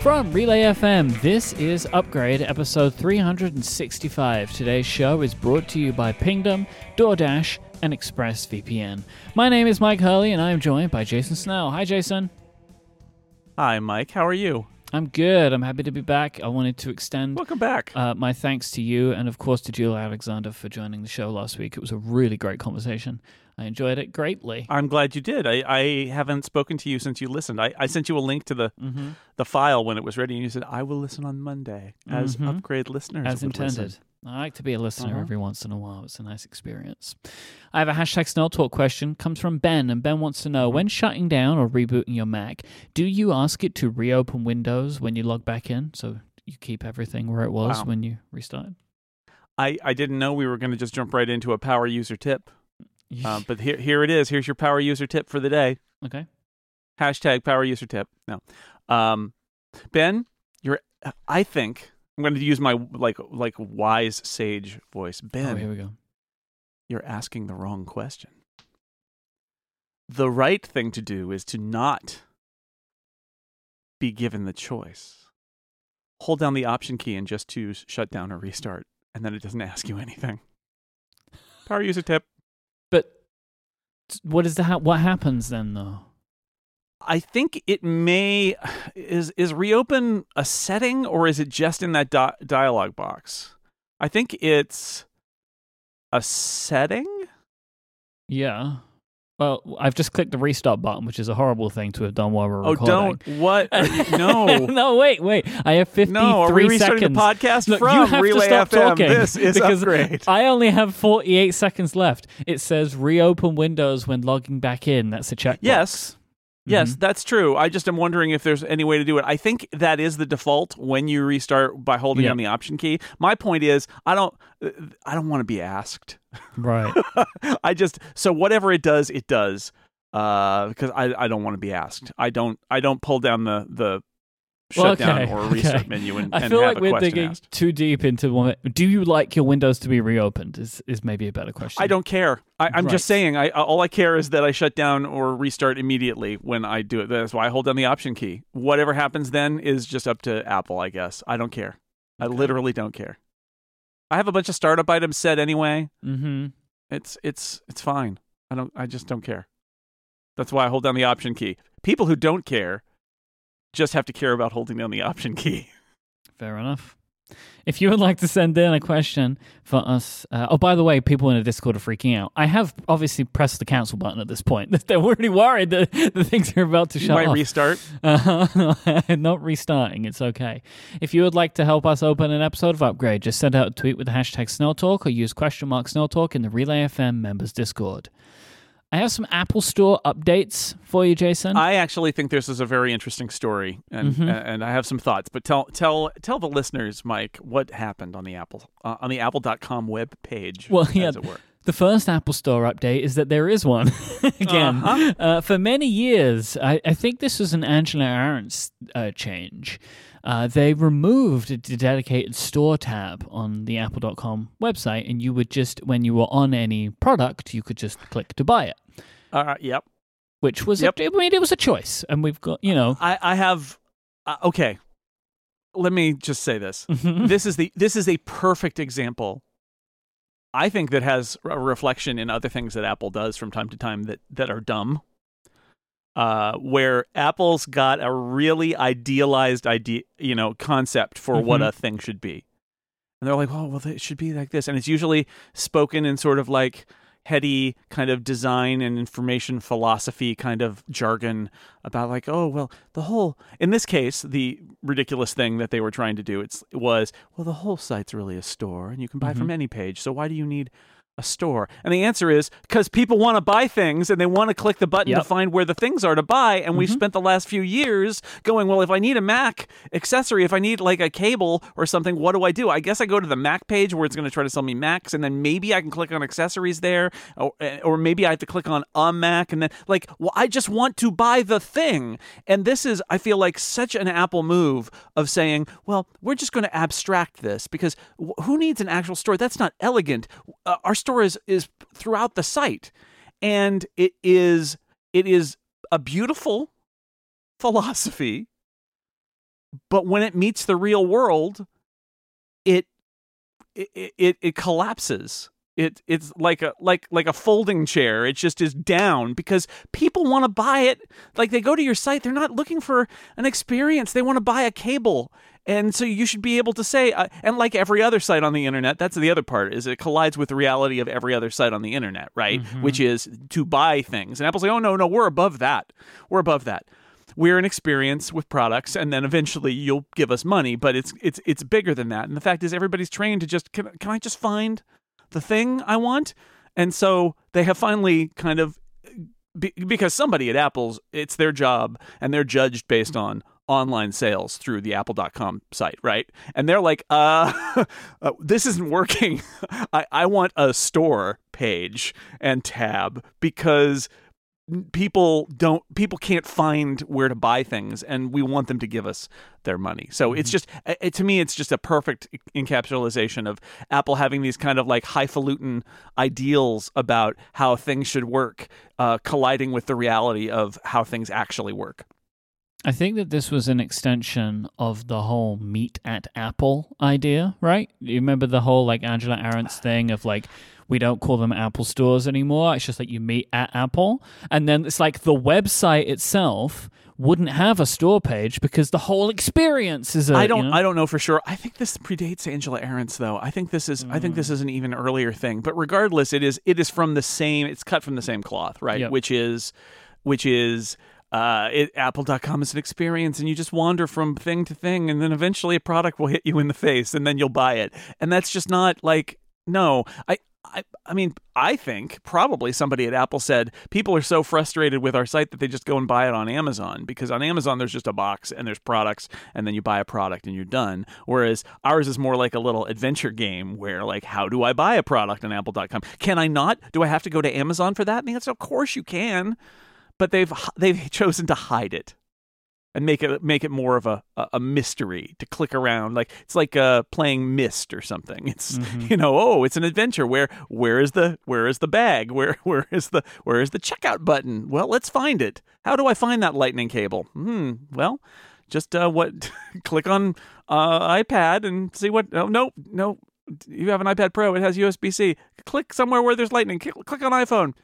From Relay FM, this is Upgrade episode 365. Today's show is brought to you by Pingdom, DoorDash, and ExpressVPN. My name is Mike Hurley, and I am joined by Jason Snell. Hi, Jason. Hi, Mike. How are you? I'm good. I'm happy to be back. I wanted to extend Welcome back. uh, my thanks to you and, of course, to Julia Alexander for joining the show last week. It was a really great conversation. I enjoyed it greatly. I'm glad you did. I, I haven't spoken to you since you listened. I, I sent you a link to the hmm the file when it was ready, and you said I will listen on Monday as Mhm. upgrade listeners As intended. listen." I like to be a listener Uh-huh. every once in a while. It's a nice experience. I have a hashtag Snell Talk question. Comes from Ben, and Ben wants to know Mm-hmm. when shutting down or rebooting your Mac, do you ask it to reopen Windows when you log back in, so you keep everything where it was Wow. when you restarted? I, I didn't know we were going to just jump right into a power user tip, uh, but here here it is. Here's your power user tip for the day. okay. Hashtag power user tip. No, um, Ben, you're. I think I'm going to use my like like wise sage voice. Ben, Oh, here we go. you're asking the wrong question. The right thing to do is to not be given the choice. Hold down the option key and just choose shut down or restart, and then it doesn't ask you anything. Power user tip. What is the ha- what happens then though? I think it may is is reopen a setting or is it just in that di- dialog box? I think it's a setting. Yeah. Well, I've just clicked the restart button, which is a horrible thing to have done while we're Oh, recording. Oh, don't what? You- no, no, wait, wait. I have 53 no. Are we seconds. the podcast Look, from you have Relay to stop FM? talking This is because upgrade. I only have 48 seconds left. It says reopen Windows when logging back in. That's a check. Yes. Yes, Mhm. that's true. I just am wondering if there's any way to do it. I think that is the default when you restart by holding Yeah. down the option key. My point is, I don't, I don't want to be asked. Right. I just so whatever it does, it does. Uh, because I, I don't want to be asked. I don't, I don't pull down the the Well, shutdown okay, or okay. restart menu and, I and feel have like a we're question digging asked. too deep into one. Do you like your Windows to be reopened? Is is maybe a better question. I don't care. I, I'm Right. just saying. I all I care is that I shut down or restart immediately when I do it. That's why I hold down the option key. Whatever happens then is just up to Apple, I guess. I don't care. I literally don't care. I have a bunch of startup items set anyway. Mm-hmm. It's it's it's fine. I don't. I just don't care. That's why I hold down the option key. People who don't care just have to care about holding down the option key. Fair enough. If you would like to send in a question for us, uh, oh, by the way, people in the Discord are freaking out. I have obviously pressed the cancel button at this point. They're already worried that the things are about to You shut might off. restart. Uh, not restarting. It's okay. If you would like to help us open an episode of Upgrade, just send out a tweet with the hashtag SnellTalk or use question mark SnellTalk in the Relay FM members Discord. I have some Apple Store updates for you, Jason. I actually think this is a very interesting story, and Mhm. and I have some thoughts. But tell tell tell the listeners, Mike, what happened on the Apple uh, on the Apple.com web page. Well, yeah, it were. The first Apple Store update is that there is one. Again, Uh-huh. uh, for many years, I, I think this was an Angela Ahrendts uh, change. Uh, they removed the dedicated store tab on the Apple.com website, and you would just, when you were on any product, you could just click to buy it, Uh, yep. which was, Yep. a, I mean, it was a choice, and we've got, you know, I I have. Uh, okay. Let me just say this. this is the this is a perfect example. I think that has a reflection in other things that Apple does from time to time that that are dumb. Uh, where Apple's got a really idealized idea, you know, concept for what Mhm. a thing should be, and they're like, "Oh, well, it should be like this," and it's usually spoken in sort of like heady kind of design and information philosophy kind of jargon about like oh well the whole in this case the ridiculous thing that they were trying to do it's, it was well the whole site's really a store and you can buy from any page so why do you need a store. And the answer is because people want to buy things and they want to click the button Yep. to find where the things are to buy. And we've spent the last few years going well if i need a mac accessory if i need like a cable or something what do i do? I guess i go to the mac page where it's going to try to sell me macs and then maybe i can click on accessories there or, or maybe i have to click on a mac and then like well i just want to buy the thing. And this is i feel like such an apple move of saying well we're just going to abstract this because wh- who needs an actual store? That's not elegant. Uh, our store is is throughout the site and it is it is a beautiful philosophy but when it meets the real world, it it it, it collapses. It it's like a like like a folding chair. It just is down because people want to buy it. Like they go to your site, they're not looking for an experience. They want to buy a cable. And so you should be able to say, uh, and like every other site on the internet, that's the other part is it collides with the reality of every other site on the internet, right? Mm-hmm. Which is to buy things. And Apple's like, oh no, no, we're above that. We're above that we're an experience with products and then eventually you'll give us money but it's it's it's bigger than that and the fact is everybody's trained to just can, can i just find the thing i want. And so they have finally kind of be, because somebody at apple's it's their job and they're judged based on online sales through the apple.com site right? And they're like uh, uh this isn't working. I, I want a store page and tab because people don't people can't find where to buy things and we want them to give us their money. So it's just it, to me it's just a perfect encapsulation of apple having these kind of like highfalutin ideals about how things should work uh, colliding with the reality of how things actually work. I think that this was an extension of the whole meet at Apple idea, right? You remember the whole like Angela Ahrendts thing of like we don't call them Apple stores anymore. It's just that you meet at Apple. And then it's like the website itself wouldn't have a store page because the whole experience is a I don't you know? I don't know for sure. I think this predates Angela Ahrendts though. I think this is I think this is an even earlier thing. But regardless, it is it is from the same it's cut from the same cloth, right? Yep. Which is which is uh, it, apple.com is an experience and you just wander from thing to thing and then eventually a product will hit you in the face and then you'll buy it and that's just not like no i I, I mean, I think probably somebody at Apple said people are so frustrated with our site that they just go and buy it on Amazon because on Amazon there's just a box and there's products and then you buy a product and you're done. Whereas ours is more like a little adventure game where like, how do I buy a product on Apple.com? Can I not? Do I have to go to Amazon for that? And the answer, of course you can, but they've they've chosen to hide it and make it make it more of a, a mystery to click around. Like it's like uh playing Myst or something. It's Mm-hmm. you know oh it's an adventure. Where where is the where is the bag? Where where is the where is the checkout button? Well let's find it. How do i find that lightning cable? Hmm well just uh what click on uh ipad and see what oh no no you have an ipad pro. It has usb-c click somewhere where there's lightning. Click click on iphone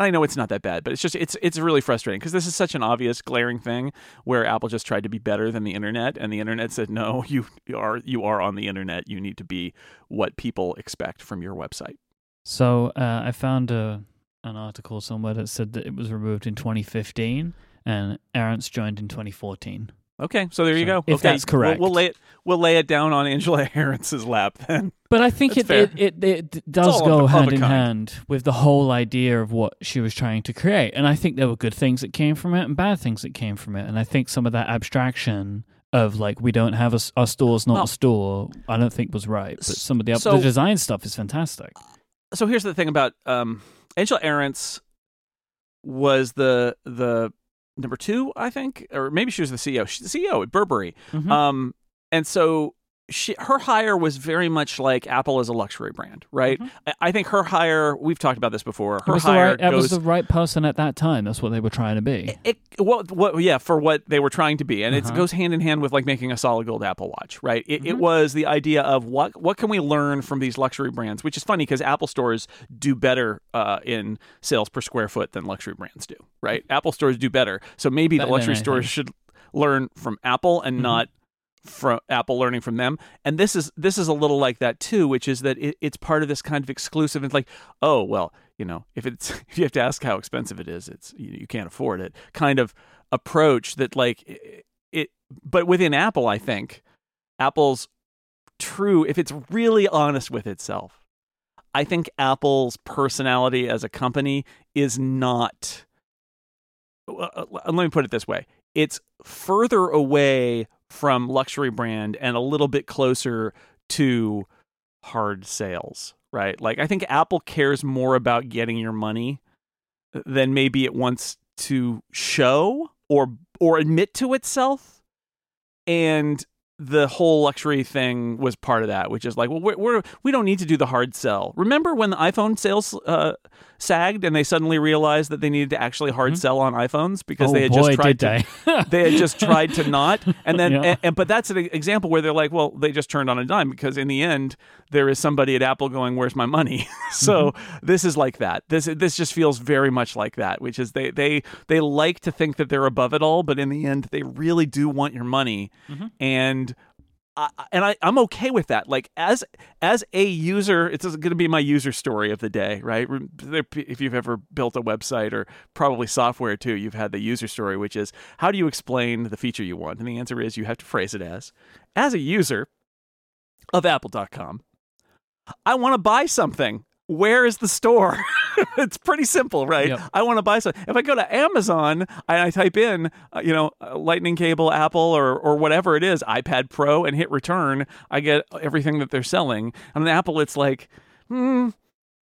and I know it's not that bad, but it's just it's it's really frustrating because this is such an obvious glaring thing where Apple just tried to be better than the internet and the internet said no, you are you are on the internet. You need to be what people expect from your website. So uh, I found a an article somewhere that said that it was removed in 2015 and Ahrendts joined in 2014. Okay, so there you go. if okay, that's correct. we'll, we'll lay it we'll lay it down on Angela Ahrendts' lap then. But I think it, it, it it does go hand in kind. hand with the whole idea of what she was trying to create. And I think there were good things that came from it and bad things that came from it. And I think some of that abstraction of like we don't have a, our store's not Well- a store, I don't think was right. But some of the, So- the design stuff is fantastic. so here's the thing about um, Angela Ahrendts was the the number two, I think, or maybe she was the CEO. She's the CEO at Burberry. Mhm. Um, and so she, her hire was very much like Apple as a luxury brand, right? I, I think her hire. We've talked about this before. It Her the hire right, goes. was the right person at that time. That's what they were trying to be. it, what, what, yeah, for what they were trying to be, and it Uh-huh. goes hand in hand with like making a solid gold Apple Watch, right? It, Mm-hmm. it was the idea of what what can we learn from these luxury brands, which is funny because Apple stores do better uh, in sales per square foot than luxury brands do, right? Apple stores do better, so maybe Better the luxury stores should learn from Apple and Mhm. not from Apple learning from them. And this is this is a little like that too, which is that it, it's part of this kind of exclusive. It's like, oh well, you know, if it's if you have to ask how expensive it is, it's you, you can't afford it. Kind of approach that like it, it. But within Apple, I think Apple's true. If it's really honest with itself, I think Apple's personality as a company is not. uh, Let me put it this way: it's further away from luxury brand and a little bit closer to hard sales, right? Like I think Apple cares more about getting your money than maybe it wants to show or or admit to itself. And the whole luxury thing was part of that, which is like, well, we're, we're we don't need to do the hard sell. Remember when the iPhone sales uh, sagged and they suddenly realized that they needed to actually hard mm-hmm. sell on iPhones because Oh, they had boy, just tried to they had just tried to not, and then Yeah. and, and- but that's an example where they're like, well, they just turned on a dime because in the end there is somebody at Apple going, "Where's my money?" so mm-hmm. this is like that. This this just feels very much like that, which is they they they like to think that they're above it all, but in the end they really do want your money, mm-hmm. and. I, and I, I'm okay with that. Like as as a user, it's going to be my user story of the day, right? If you've ever built a website or probably software too, you've had the user story, which is how do you explain the feature you want? And the answer is you have to phrase it as, as a user of Apple.com, I want to buy something. Where is the store? it's pretty simple, right? Yep. I want to buy something. If I go to Amazon and I type in, uh, you know, uh, Lightning cable, Apple, or or whatever it is, iPad Pro, and hit return, I get everything that they're selling. On Apple, it's like, hmm,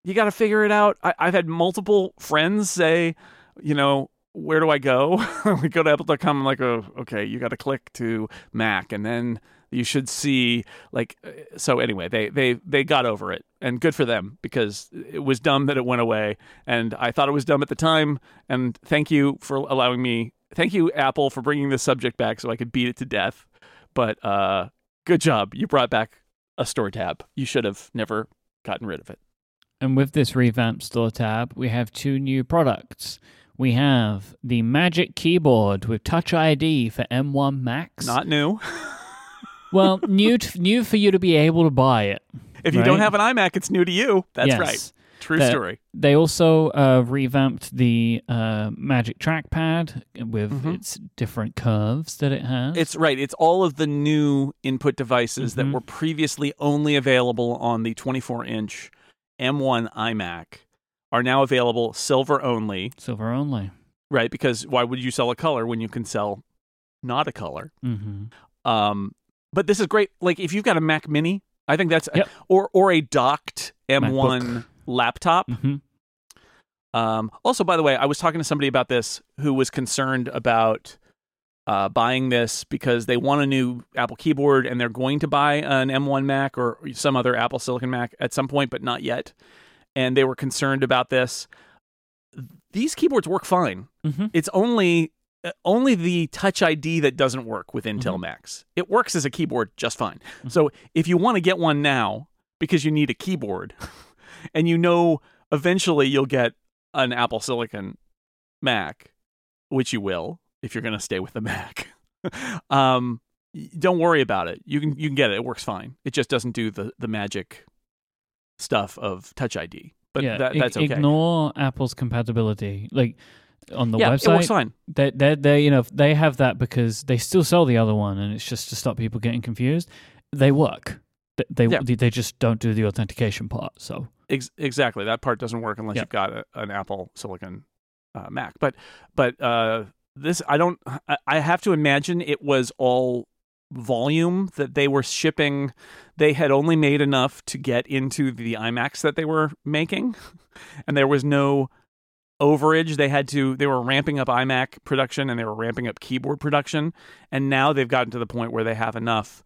you got to figure it out. I, I've had multiple friends say, you know, where do I go? we go to apple.com. I'm like, oh, okay, you got to click to Mac, and then you should see like. uh, So anyway, they they they got over it, and good for them because it was dumb that it went away, and I thought it was dumb at the time. And thank you for allowing me. Thank you, Apple, for bringing this subject back so I could beat it to death. But uh, good job, you brought back a store tab. You should have never gotten rid of it. And with this revamped store tab, we have two new products. We have the Magic Keyboard with Touch ID for M1 Macs. Not new. well, new t- new for you to be able to buy it. If you don't have an iMac, it's new to you. That's Yes. right. True That- story. They also uh, revamped the uh, Magic Trackpad with Mhm. its different curves that it has. It's right. It's all of the new input devices that Mhm. were previously only available on the 24 inch M1 iMac are now available silver only, silver only. right? Because why would you sell a color when you can sell not a color? hmm Um, but this is great. Like if you've got a Mac Mini, I think that's Yep. or or a docked M1 MacBook. laptop. hmm Um, also, by the way, I was talking to somebody about this who was concerned about uh, buying this because they want a new Apple keyboard and they're going to buy an M1 Mac or some other Apple Silicon Mac at some point, but not yet. And they were concerned about this. These keyboards work fine. hmm It's only only the Touch ID that doesn't work with Intel Mhm. Macs. It works as a keyboard just fine. Mhm. So if you want to get one now because you need a keyboard, and you know eventually you'll get an Apple Silicon Mac, which you will if you're going to stay with the Mac. um, don't worry about it. You can you can get it. It works fine. It just doesn't do the the magic stuff of Touch ID. But yeah, that, that's okay. Ignore Apple's compatibility. Like on the yeah, website, it works fine. they they they you know they have that because they still sell the other one, and it's just to stop people getting confused. They work. They they, Yeah. they just don't do the authentication part. So Ex- exactly. That part doesn't work unless Yeah. you've got a, an Apple Silicon uh, Mac. But but uh, this I don't. I, I have to imagine it was all volume that they were shipping. They had only made enough to get into the iMacs that they were making, and there was no overage. They had to. They were ramping up iMac production and they were ramping up keyboard production, and now they've gotten to the point where they have enough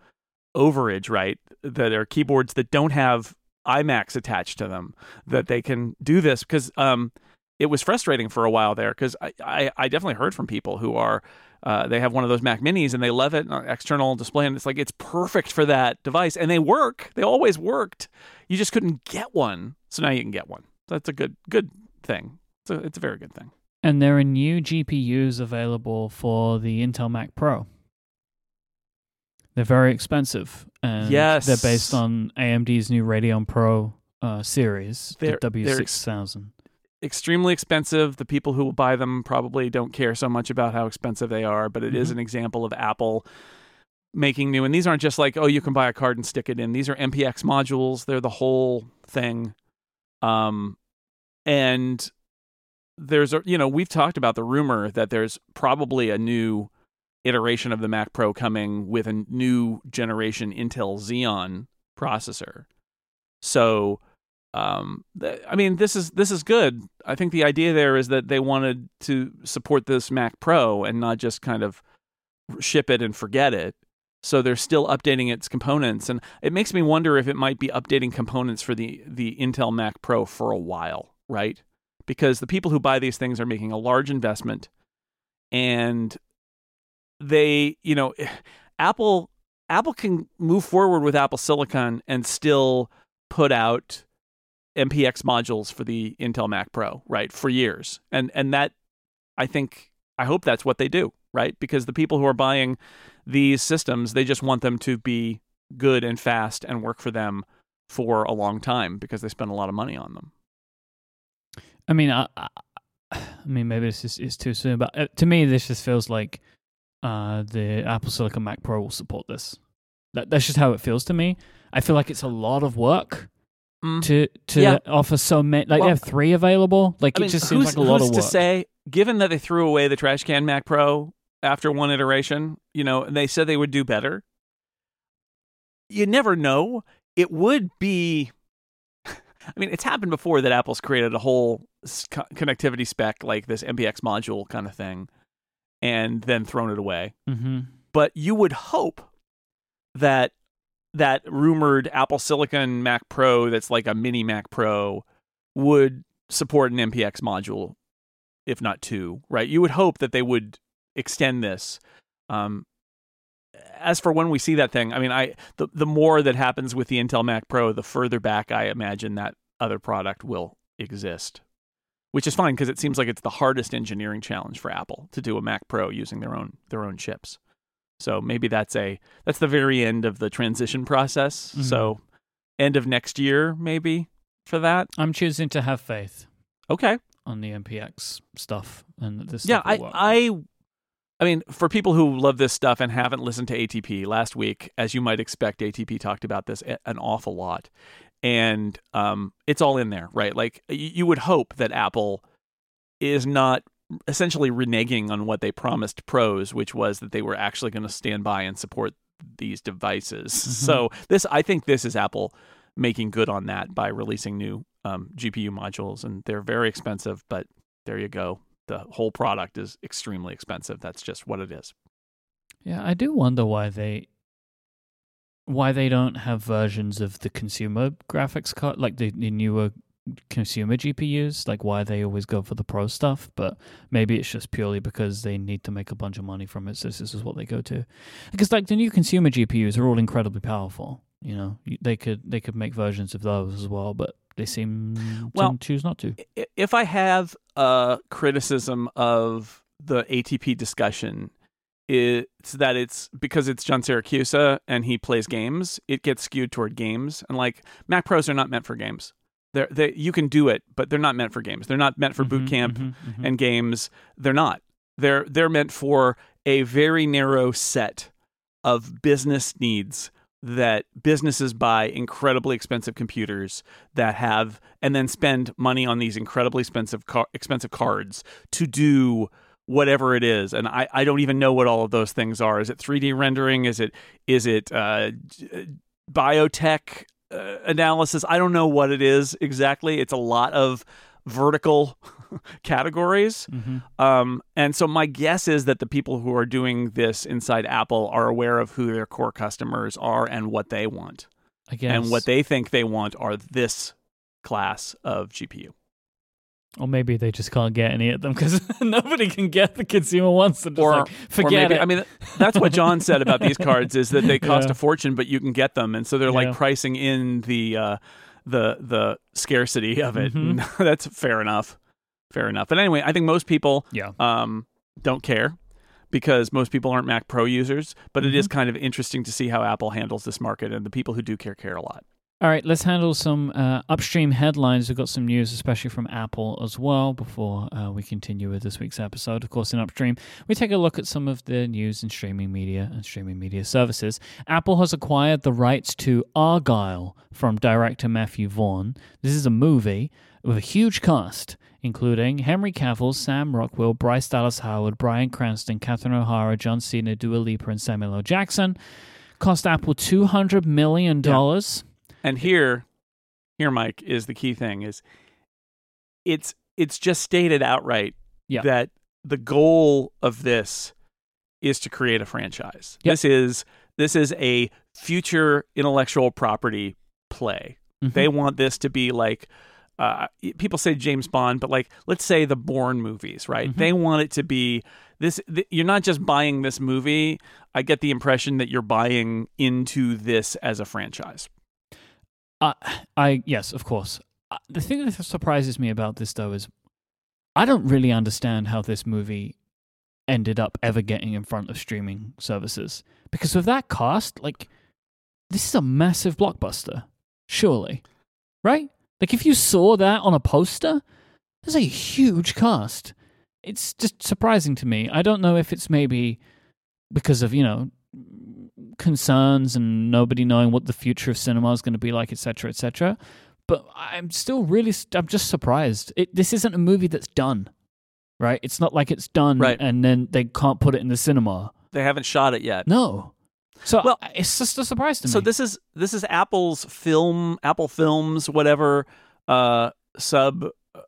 overage, right? That are keyboards that don't have iMacs attached to them that they can do this. Because um, it was frustrating for a while there because I, I, I definitely heard from people who are uh, they have one of those Mac Minis and they love it uh, external display. And it's like it's perfect for that device. And they work. They always worked. You just couldn't get one. So now you can get one. That's a good good thing it's a, it's a very good thing and there are new GPUs available for the Intel Mac Pro. They're very expensive, and Yes. they're based on AMD's new Radeon Pro uh, series, They're- the W6000. extremely expensive. The people who will buy them probably don't care so much about how expensive they are, but it is Mhm. an example of Apple making new. And these aren't just like, oh, you can buy a card and stick it in. These are MPX modules. They're the whole thing. Um, and there's a, you know, we've talked about the rumor that there's probably a new iteration of the Mac Pro coming with a new generation Intel Xeon processor. So, um, th- I mean, this is this is good. I think the idea there is that they wanted to support this Mac Pro and not just kind of ship it and forget it. So they're still updating its components, and it makes me wonder if it might be updating components for the the Intel Mac Pro for a while, right? Because the people who buy these things are making a large investment, and they, you know, Apple Apple can move forward with Apple Silicon and still put out MPX modules for the Intel Mac Pro, right, for years. And and that I think I hope that's what they do, right? Because the people who are buying these systems, they just want them to be good and fast and work for them for a long time because they spend a lot of money on them. I mean, I, I, I mean, maybe this is, is too soon, but uh, to me, this just feels like uh, the Apple Silicon Mac Pro will support this. That, that's just how it feels to me. I feel like it's a lot of work Mm. to to Yeah. offer so many. Like Well, they have three available. Like I mean, it just seems like a lot of to say, given that they threw away the trash can Mac Pro after one iteration, you know, and they said they would do better. You never know. It would be. I mean, it's happened before that Apple's created a whole co- connectivity spec like this MPX module kind of thing, and then thrown it away. hmm But you would hope that that rumored Apple Silicon Mac Pro that's like a mini Mac Pro would support an MPX module, if not two, right? You would hope that they would extend this. Um, as for when we see that thing, I mean, I the the more that happens with the Intel Mac Pro, the further back I imagine that other product will exist, which is fine because it seems like it's the hardest engineering challenge for Apple to do a Mac Pro using their own their own chips. So maybe that's a that's the very end of the transition process. Mhm. So end of next year, maybe for that. I'm choosing to have faith Okay. on the MPX stuff and this. yeah, I work. I I mean, for people who love this stuff and haven't listened to ATP last week, as you might expect, ATP talked about this an awful lot, and um, it's all in there, right? Like you would hope that Apple is not essentially reneging on what they promised pros, which was that they were actually going to stand by and support these devices. So this, I think, this is Apple making good on that by releasing new um, GPU modules, and they're very expensive, but there you go. The whole product is extremely expensive. That's just what it is. Yeah, I do wonder why they why they don't have versions of the consumer graphics card like the, the newer consumer GPUs, like why they always go for the pro stuff, but maybe it's just purely because they need to make a bunch of money from it, so this is what they go to. Because like the new consumer GPUs are all incredibly powerful, you know. They could they could make versions of those as well, but they seem Well, to choose not to. If I have a criticism of the ATP discussion, it's that it's because it's John Siracusa and he plays games, it gets skewed toward games. And like Mac Pros are not meant for games. They're, they you can do it, but they're not meant for games. They're not meant for boot Mhm, camp mhm, mhm. and games. They're not. They're they're meant for a very narrow set of business needs that businesses buy incredibly expensive computers that have and then spend money on these incredibly expensive car, expensive cards to do whatever it is. And I, I don't even know what all of those things are. Is it 3d rendering? Is it is it uh, biotech uh, analysis? I don't know what it is exactly. It's a lot of vertical categories Mhm. um, and so my guess is that the people who are doing this inside Apple are aware of who their core customers are and what they want. I guess. And what they think they want are this class of GPU. Or maybe they just can't get any of them because nobody can get the consumer ones. So just Or- like, forget or maybe, it. I mean, that's what John said about these cards is that they cost Yeah. a fortune, but you can get them, and so they're Yeah. like pricing in the uh, the the scarcity of it. Mhm. that's fair enough, fair enough. But anyway, I think most people yeah. um, don't care because most people aren't Mac Pro users. But it is Mm-hmm. kind of interesting to see how Apple handles this market, and the people who do care care a lot. All right, let's handle some uh, upstream headlines. We've got some news, especially from Apple as well, before uh, we continue with this week's episode. Of course, in upstream, we take a look at some of the news in streaming media and streaming media services. Apple has acquired the rights to Argylle from director Matthew Vaughn. This is a movie with a huge cast, including Henry Cavill, Sam Rockwell, Bryce Dallas Howard, Bryan Cranston, Catherine O'Hara, John Cena, Dua Lipa, and Samuel L. Jackson. Cost Apple $200 million. And here, here, Mike, is the key thing: is it's it's just stated outright Yeah. that the goal of this is to create a franchise. Yep. This is this is a future intellectual property play. Mhm. They want this to be like uh, people say James Bond, but like let's say the Bourne movies, right? Mhm. They want it to be this. Th- you're not just buying this movie. I get the impression that you're buying into this as a franchise. Uh, I yes, of course. Uh, the thing that surprises me about this though is I don't really understand how this movie ended up ever getting in front of streaming services because with that cast, like this is a massive blockbuster, surely, right? Like if you saw that on a poster, there's a huge cast. It's just surprising to me. I don't know if it's maybe because of you know concerns and nobody knowing what the future of cinema is going to be like, etc., etc. But I'm still really, I'm just surprised. It, this isn't a movie that's done, right? It's not like it's done Right. and then they can't put it in the cinema. They haven't shot it yet. No. So Well, it's just a surprise to me. So this is this is Apple's film, Apple Films, whatever uh, sub uh,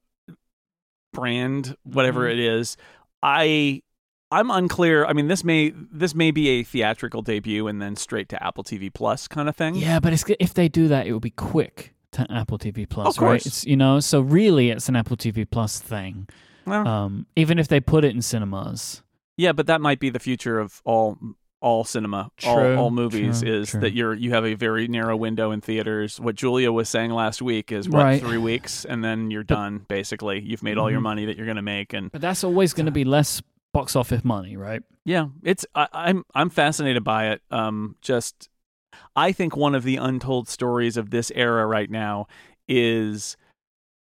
brand, whatever Mhm. it is. I I'm unclear. I mean, this may this may be a theatrical debut and then straight to Apple TV Plus kind of thing. yeah, but it's, if they do that, it will be quick to Apple TV Plus, Of right? It's you know, so really, it's an Apple TV Plus thing. Well, Um, even if they put it in cinemas. yeah, but that might be the future of all all cinema, all, True, all movies true, is true. that you're you have a very narrow window in theaters. What Julia was saying last week is what Right. three weeks, and then you're done. Basically, you've made all your money that you're going to make, and But that's always going to be less box office money, right? Yeah, it's I, I'm I'm fascinated by it. Um, just I think one of the untold stories of this era right now is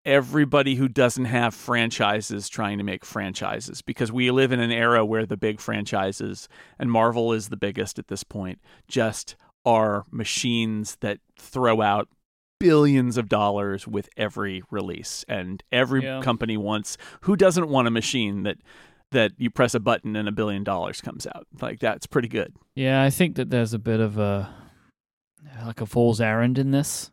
everybody who doesn't have franchises trying to make franchises because we live in an era where the big franchises and Marvel is the biggest at this point just are machines that throw out billions of dollars with every release and every Yeah. company wants who doesn't want a machine that that you press a button and a billion dollars comes out like that's pretty good Yeah, I think that there's a bit of a like a fool's errand in this.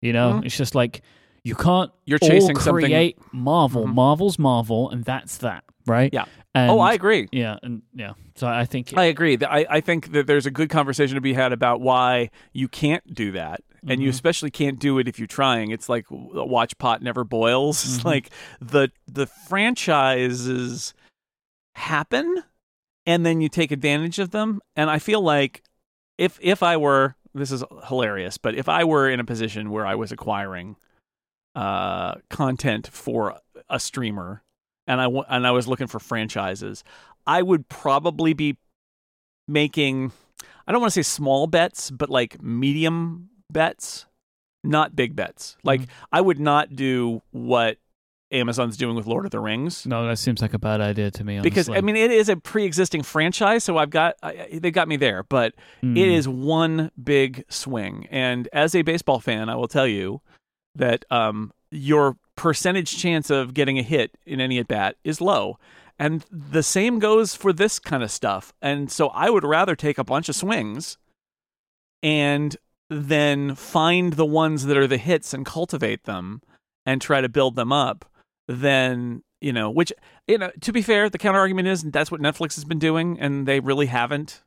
You know, Mhm. it's just like you can't you're chasing all something create Marvel. Mhm. Marvel's Marvel, and that's that, right? Yeah. And, oh i agree yeah, and yeah. So I think I agree. That- I, I think that there's a good conversation to be had about why you can't do that. And you Mhm. especially can't do it if you're trying. It's like watch pot never boils. It's Mhm. like the the franchises happen and then you take advantage of them. And I feel like if if I were this is hilarious, but if I were in a position where I was acquiring uh content for a streamer and I wa- and I was looking for franchises, I would probably be making I don't want to say small bets, but like medium bets, not big bets. Like I would not do what Amazon's doing with Lord of the Rings. no, that seems like a bad idea to me. Because I mean, it is a pre-existing franchise, so I've got I, they got me there. But Mm. it is one big swing, and as a baseball fan, I will tell you that um, your percentage chance of getting a hit in any at bat is low. And the same goes for this kind of stuff. And so I would rather take a bunch of swings and then find the ones that are the hits and cultivate them and try to build them up than, you know, which, you know, to be fair, the counter argument is that's what Netflix has been doing and they really haven't.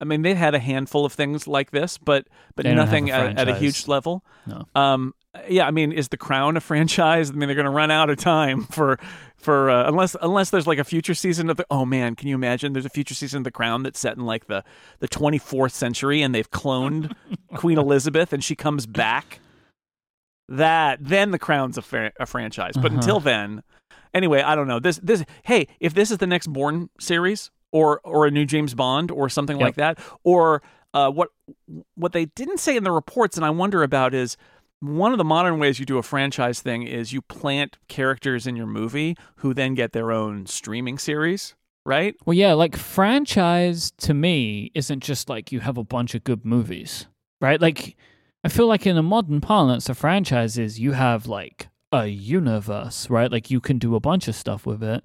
I mean, they've had a handful of things like this, but but They nothing a at, at a huge level. No. Um, yeah, I mean, is the Crown a franchise? I mean, they're going to run out of time for for uh, unless unless there's like a future season of the. Oh man, can you imagine? There's a future season of the Crown that's set in like the the 24th century, and they've cloned Queen Elizabeth, and she comes back. That then the Crown's a, a franchise, but Uh-huh. until then, anyway, I don't know. This this hey, if this is the next Bourne series or or a new James Bond or something Yep. like that, or uh, what what they didn't say in the reports, and I wonder about is one of the modern ways you do a franchise thing is you plant characters in your movie who then get their own streaming series, right? Well, yeah, like franchise to me isn't just like you have a bunch of good movies, right? Like, I feel like in a modern parlance, a franchise is you have like a universe, right? Like you can do a bunch of stuff with it.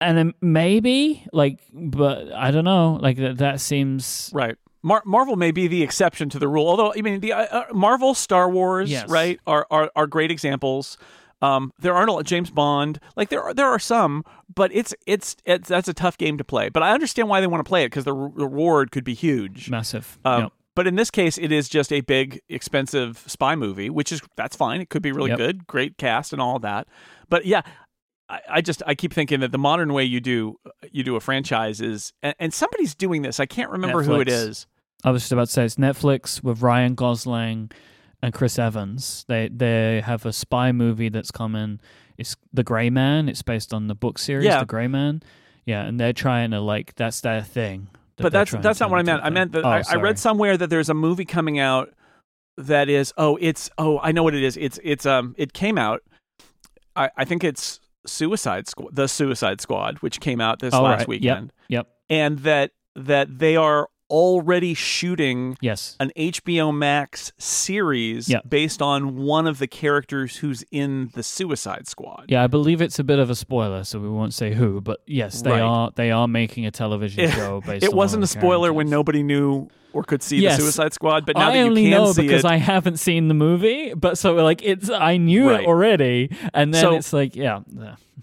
And then maybe, like, but I don't know, like that, that seems. Right. Mar- Marvel may be the exception to the rule, although I mean the uh, uh, Marvel, Star Wars, Yes. right, are, are are great examples. Um, there aren't a lot. James Bond, like there are there are some, but it's it's it's that's a tough game to play. But I understand why they want to play it because the re- reward could be huge. Massive. Um, Yep. But in this case, it is just a big, expensive spy movie, which is that's fine. It could be really Yep. good, great cast and all that. But yeah, I, I just I keep thinking that the modern way you do uh, you do a franchise is, and, and somebody's doing this. I can't remember who it is. I was just about to say it's Netflix with Ryan Gosling and Chris Evans. They they have a spy movie that's coming. It's The Grey Man. It's based on the book series Yeah. The Grey Man. Yeah, and they're trying to like that's their thing. That but that's that's not what I meant. I meant that thing. I, Oh, I read somewhere that there's a movie coming out that is oh it's oh I know what it is. It's it's um it came out. I I think it's Suicide Squad, the Suicide Squad, which came out this Oh, last right. weekend, Yep. and that that they are already shooting Yes. an HBO Max series Yeah. based on one of the characters who's in the Suicide Squad. Yeah, I believe it's a bit of a spoiler, so we won't say who. But yes, they Right. are they are making a television show based. It wasn't a spoiler when nobody knew or could see Yes. the Suicide Squad, but now I that you only can know see because it, I haven't seen the movie, but so like it's I knew Right. it already, and then So- it's like yeah.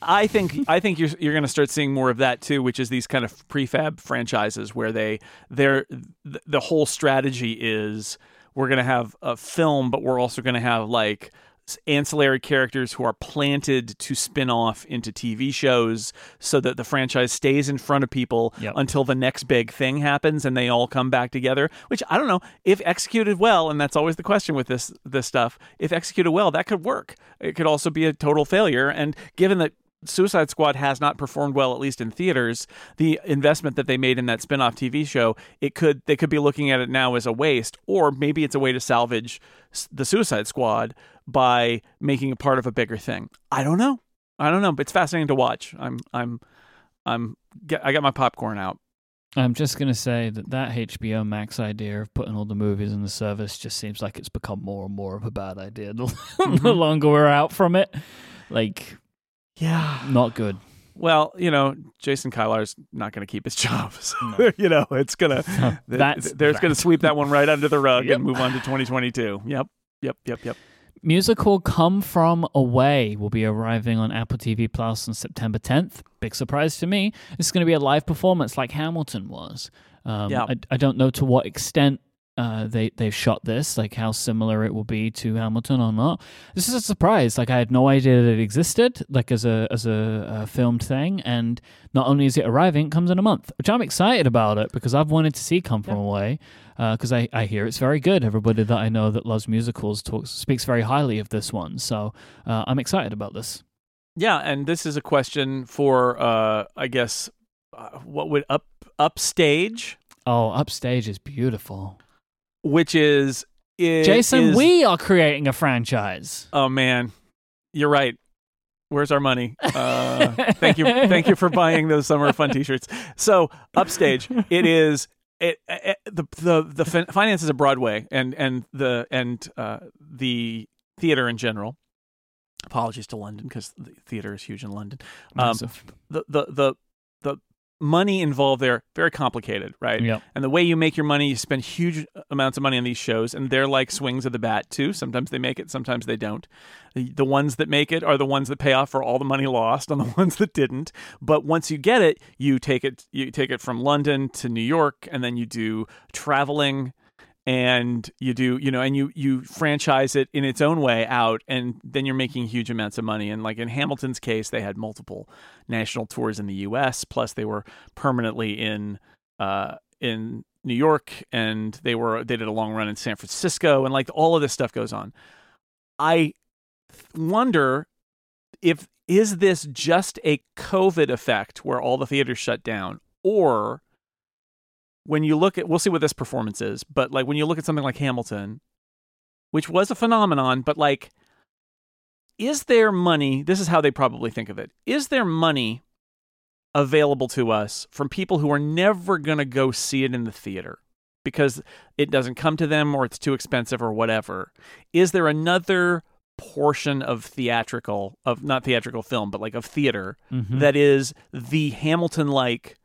I think I think you're you're going to start seeing more of that too, which is these kind of prefab franchises where they they're the whole strategy is we're going to have a film, but we're also going to have like ancillary characters who are planted to spin off into TV shows so that the franchise stays in front of people Yep. until the next big thing happens and they all come back together which I don't know if executed well and that's always the question with this this stuff if executed well that could work it could also be a total failure and given that Suicide Squad has not performed well, at least in theaters. The investment that they made in that spin-off TV show, it could they could be looking at it now as a waste, or maybe it's a way to salvage the Suicide Squad by making it part of a bigger thing. I don't know. I don't know, but it's fascinating to watch. I'm I'm I'm I got my popcorn out. I'm just gonna say that that HBO Max idea of putting all the movies in the service just seems like it's become more and more of a bad idea the, the Mhm. longer we're out from it. Like, Yeah. not good. Well, you know, Jason Kilar's not going to keep his job. So, No. you know, it's going to So Th- that's th- there's going to sweep that one right under the rug Yep. and move on to 2022. Yep, yep, yep, yep. musical Come From Away will be arriving on Apple TV Plus on September 10th. Big surprise to me. This is going to be a live performance like Hamilton was. Um, Yeah. I, I don't know to what extent uh, they they've shot this, like how similar it will be to Hamilton or not. This is a surprise. Like I had no idea that it existed, like as a as a, uh filmed thing. And not only is it arriving, it comes in a month, which I'm excited about it because I've wanted to see Come From Away because I, I hear it's very good. Everybody that I know that loves musicals talks speaks very highly of this one, so uh, I'm excited about this. Yeah, and this is a question for, uh, I guess, uh, what would up upstage, Oh, Upstage is beautiful. Which is, i- Jason, is- we are creating a franchise. Oh man, you're right. Where's our money? Uh, thank you, thank you for buying those summer fun T-shirts. So upstage, it is. It, it the the the fin- finances of Broadway and and the and uh, the theater in general. Apologies to London because the theater is huge in London. Um, the the the the money involved there very complicated, right? Yep. And the way you make your money, you spend huge amounts of money on these shows, and they're like swings of the bat too. Sometimes they make it, sometimes they don't. The, the ones that make it are the ones that pay off for all the money lost on the ones that didn't. But once you get it, you take it you take it from London to New York, and then you do traveling and you do you know and you you franchise it in its own way out and then you're making huge amounts of money. And like in Hamilton's case they had multiple national tours in the US plus they were permanently in uh in New York and they were they did a long run in San Francisco and like all of this stuff goes on. I wonder if is this just a covid effect where all the theaters shut down or when you look at we'll see what this performance is but like when you look at something like hamilton which was a phenomenon but like is there money this is how they probably think of it is there money available to us from people who are never going to go see it in the theater because it doesn't come to them or it's too expensive or whatever is there another portion of theatrical of not theatrical film but like of theater Mhm. that is the Hamilton like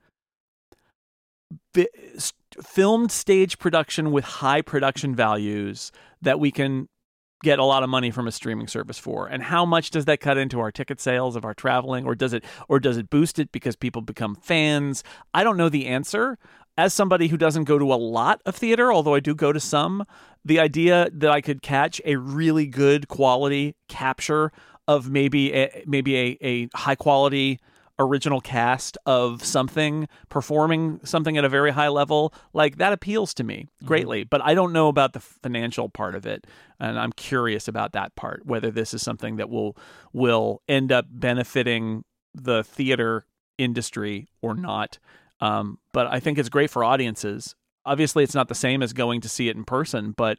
filmed stage production with high production values that we can get a lot of money from a streaming service for. And how much does that cut into our ticket sales of our traveling? Or does it or does it boost it because people become fans? I don't know the answer. As somebody who doesn't go to a lot of theater although i do go to some the idea that i could catch a really good quality capture of maybe a, maybe a, a high quality original cast of something performing something at a very high level like that appeals to me greatly. But i don't know about the financial part of it and i'm curious about that part whether this is something that will will end up benefiting the theater industry or not. Um, but i think it's great for audiences. Obviously it's not the same as going to see it in person but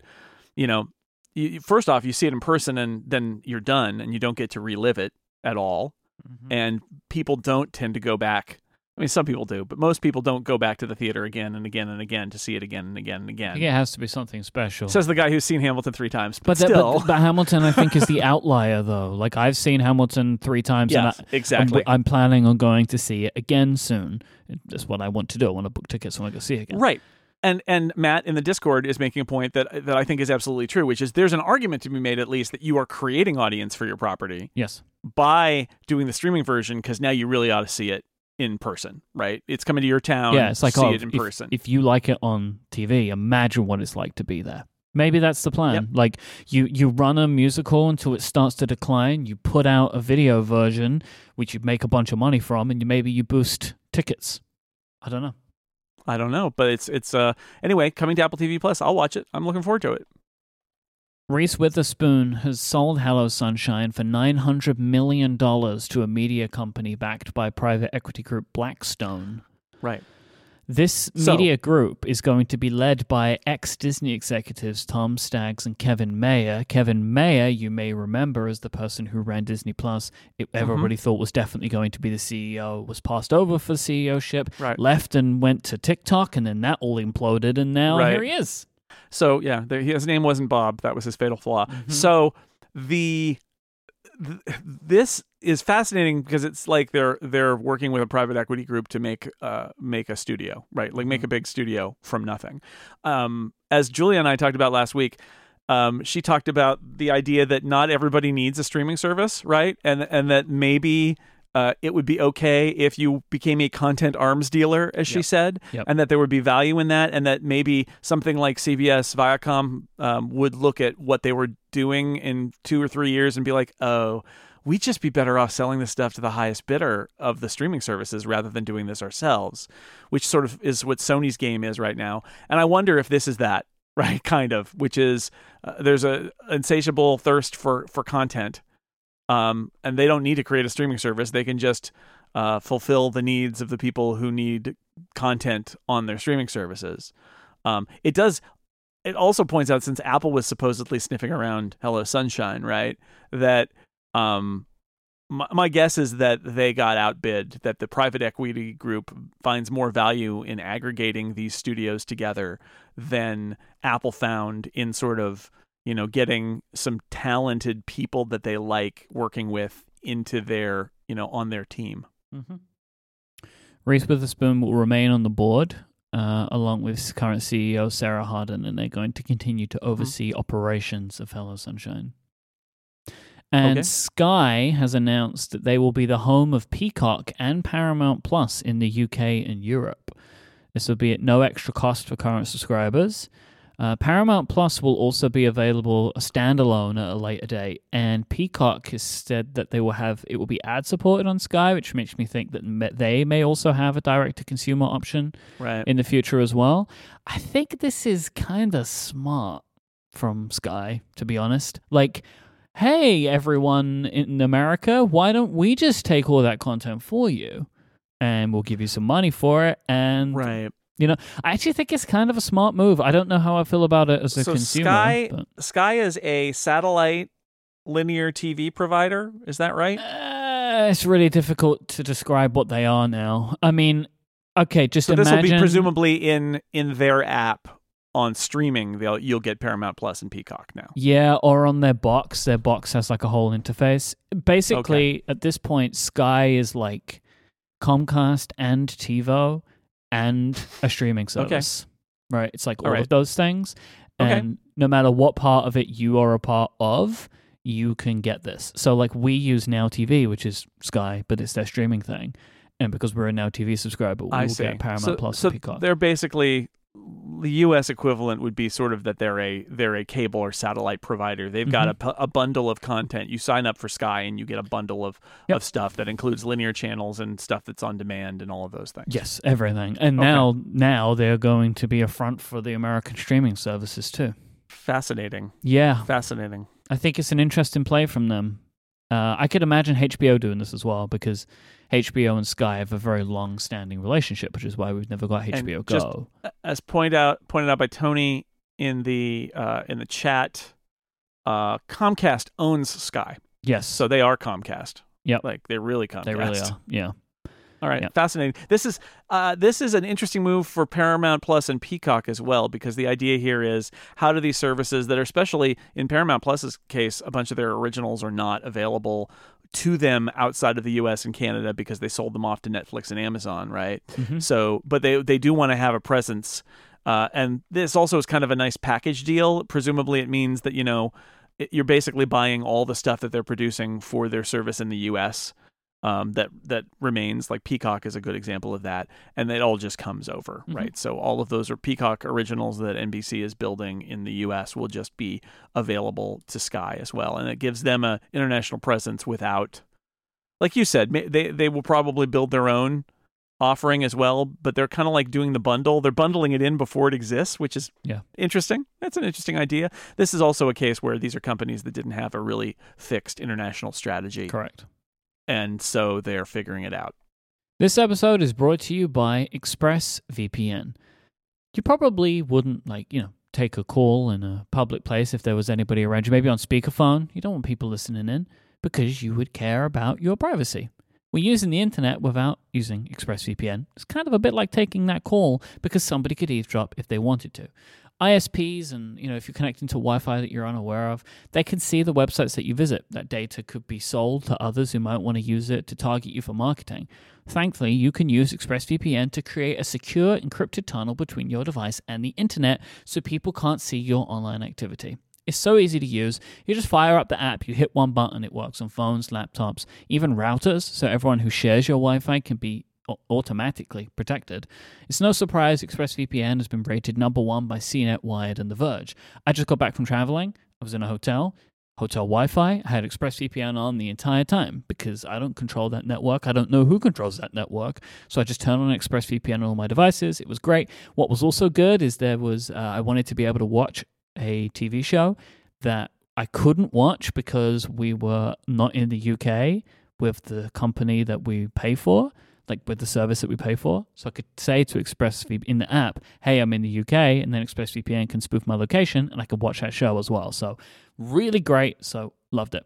you know you, first off you see it in person and then you're done and you don't get to relive it at all Mm-hmm. and people don't tend to go back. I mean, some people do, but most people don't go back to the theater again and again and again to see it again and again and I again. think it has to be something special. Says the guy who's seen Hamilton three times, but, but, that- still, but, but Hamilton, I think, is the outlier, though. Like I've seen Hamilton three times, yes, and I, exactly. I'm, I'm planning on going to see it again soon. That's what I want to do. I want to book tickets when I go see it again. Right. And and Matt in the Discord is making a point that that I think is absolutely true, which is there's an argument to be made at least that you are creating audience for your property Yes. by doing the streaming version because now you really ought to see it in person, right? It's coming to your town. yeah, it's like see oh, it in if, person. if you like it on TV, imagine what it's like to be there. Maybe that's the plan. Like you, you run a musical until it starts to decline. You put out a video version, which you make a bunch of money from, and you, maybe you boost tickets. I don't know. I don't know, but it's it's uh anyway coming to Apple TV Plus. I'll watch it. I'm looking forward to it. Reese Witherspoon has sold Hello Sunshine for $900 million to a media company backed by private equity group Blackstone. Right. This So- media group is going to be led by ex Disney executives Tom Staggs and Kevin Mayer. Kevin Mayer, you may remember, as the person who ran Disney Plus, it, everybody thought was definitely going to be the CEO, was passed over for CEOship, Right. left and went to TikTok, and then that all imploded, and now Right. here he is. So yeah, there, his name wasn't Bob. That was his fatal flaw. Mhm. So the th- this is fascinating because it's like they're they're working with a private equity group to make uh make a studio, right? Like make a big studio from nothing. Um, as Julia and I talked about last week. Um, she talked about the idea that not everybody needs a streaming service, right? And and that maybe uh, it would be okay if you became a content arms dealer, as she Yep. said, Yep. and that there would be value in that, and that maybe something like CBS, Viacom um, would look at what they were doing in two or three years and be like, oh, we'd just be better off selling this stuff to the highest bidder of the streaming services rather than doing this ourselves, which sort of is what Sony's game is right now. And I wonder if this is that, right? Kind of, which is uh, there's a insatiable thirst for for content um, and they don't need to create a streaming service. They can just uh, fulfill the needs of the people who need content on their streaming services. Um, it does. It also points out since Apple was supposedly sniffing around Hello Sunshine, right? That um, my, my guess is that they got outbid. That the private equity group finds more value in aggregating these studios together than Apple found in sort of you know, getting some talented people that they like working with into their, you know, on their team. Mm-hmm. Reese Witherspoon will remain on the board uh, along with current CEO Sarah Harden, and they're going to continue to oversee operations of Hello Sunshine. And Okay. Sky has announced that they will be the home of Peacock and Paramount Plus in the UK and Europe. This will be at no extra cost for current subscribers. Uh, Paramount Plus will also be available standalone at a later date, and Peacock has said that they will have it will be ad supported on Sky, which makes me think that they may also have a direct to consumer option Right. in the future as well. I think this is kind of smart from Sky, to be honest. Like, hey, everyone in America, why don't we just take all that content for you? And we'll give you some money for it. And right. You know, I actually think it's kind of a smart move. I don't know how I feel about it as a So consumer. Sky- but- Sky is a satellite linear TV provider. Is that right? Uh, it's really difficult to describe what they are now. I mean, okay, just So this will be presumably in in their app on streaming. They'll you'll get Paramount Plus and Peacock now. Yeah, or on their box. Their box has like a whole interface. Basically, at this point, Sky is like Comcast and TiVo and a streaming service. Okay. Right? It's like all All of those things. Okay. and no matter what part of it you are a part of, you can get this. So like we use Now TV, which is Sky, but it's their streaming thing, and because we're a Now TV subscriber, we I will see. get Paramount so, Plus so and Peacock. they're basically the U.S. equivalent would be sort of that they're a they're a cable or satellite provider. They've got Mm-hmm. a, a bundle of content. You sign up for Sky and you get a bundle of, Yep. of stuff that includes linear channels and stuff that's on demand and all of those things. Yes, everything. And Okay. now now they're going to be a front for the American streaming services too. Fascinating. Yeah, Fascinating. I think it's an interesting play from them. Uh, I could imagine HBO doing this as well because HBO and Sky have a very long-standing relationship, which is why we've never got And HBO just- Go. As point out pointed out by Tony in the uh, in the chat, uh, Comcast owns Sky, yes, so they are Comcast. Yeah, like they're really Comcast. they really are. Yeah, All right, Yeah. fascinating. This is uh, this is an interesting move for Paramount Plus and Peacock as well, because the idea here is how do these services that are especially in Paramount Plus's case, a bunch of their originals are not available to them outside of the U.S. and Canada because they sold them off to Netflix and Amazon, right? Mhm. So, but they they do want to have a presence, uh, and this also is kind of a nice package deal. Presumably, it means that you know it, you're basically buying all the stuff that they're producing for their service in the U.S. Um, that that remains. Like Peacock is a good example of that, and it all just comes over, Mhm. right? So all of those are Peacock originals that NBC is building in the U.S. will just be available to Sky as well, and it gives them a international presence without, like you said, they they will probably build their own offering as well, but they're kind of like doing the bundle. They're bundling it in before it exists, which is Yeah. interesting. That's an interesting idea. This is also a case where these are companies that didn't have a really fixed international strategy, correct. And so they're figuring it out. This episode is brought to you by ExpressVPN. You probably wouldn't like, you know, take a call in a public place if there was anybody around you, maybe on speakerphone. You don't want people listening in because you would care about your privacy. We're using the internet without using ExpressVPN. It's kind of a bit like taking that call because somebody could eavesdrop if they wanted to. ISPs and you know if you're connecting to Wi-Fi that you're unaware of, they can see the websites that you visit. That data could be sold to others who might want to use it to target you for marketing. Thankfully, you can use ExpressVPN to create a secure encrypted tunnel between your device and the internet so people can't see your online activity. It's so easy to use. You just fire up the app, you hit one button, it works on phones, laptops, even routers, so everyone who shares your Wi Fi can be automatically protected. It's no surprise ExpressVPN has been rated number one by CNET, Wired, and The Verge. I just got back from traveling. I was in a hotel, hotel Wi Fi. I had ExpressVPN on the entire time because I don't control that network. I don't know who controls that network. So I just turned on ExpressVPN on all my devices. It was great. What was also good is there was, uh, I wanted to be able to watch a TV show that I couldn't watch because we were not in the UK with the company that we pay for, like with the service that we pay for. So I could say to ExpressVPN in the app, hey, I'm in the UK, and then ExpressVPN can spoof my location and I could watch that show as well. So really great. So loved it.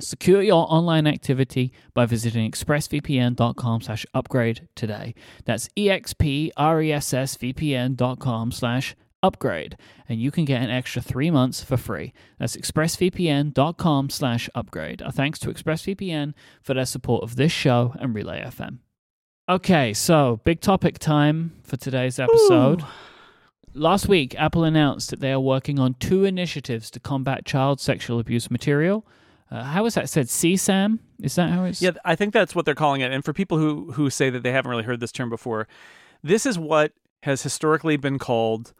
Secure your online activity by visiting expressvpn.com slash upgrade today. That's expressvpn.com slash upgrade and you can get an extra three months for free. That's expressvpn.com slash upgrade. Our thanks to ExpressVPN for their support of this show and Relay FM. Okay, so big topic time for today's episode. Last week, Apple announced that they are working on two initiatives to combat child sexual abuse material. Uh, how is that said? CSAM? Is that how it's? Yeah, I think that's what they're calling it. And for people who who say that they haven't really heard this term before, this is what has historically been called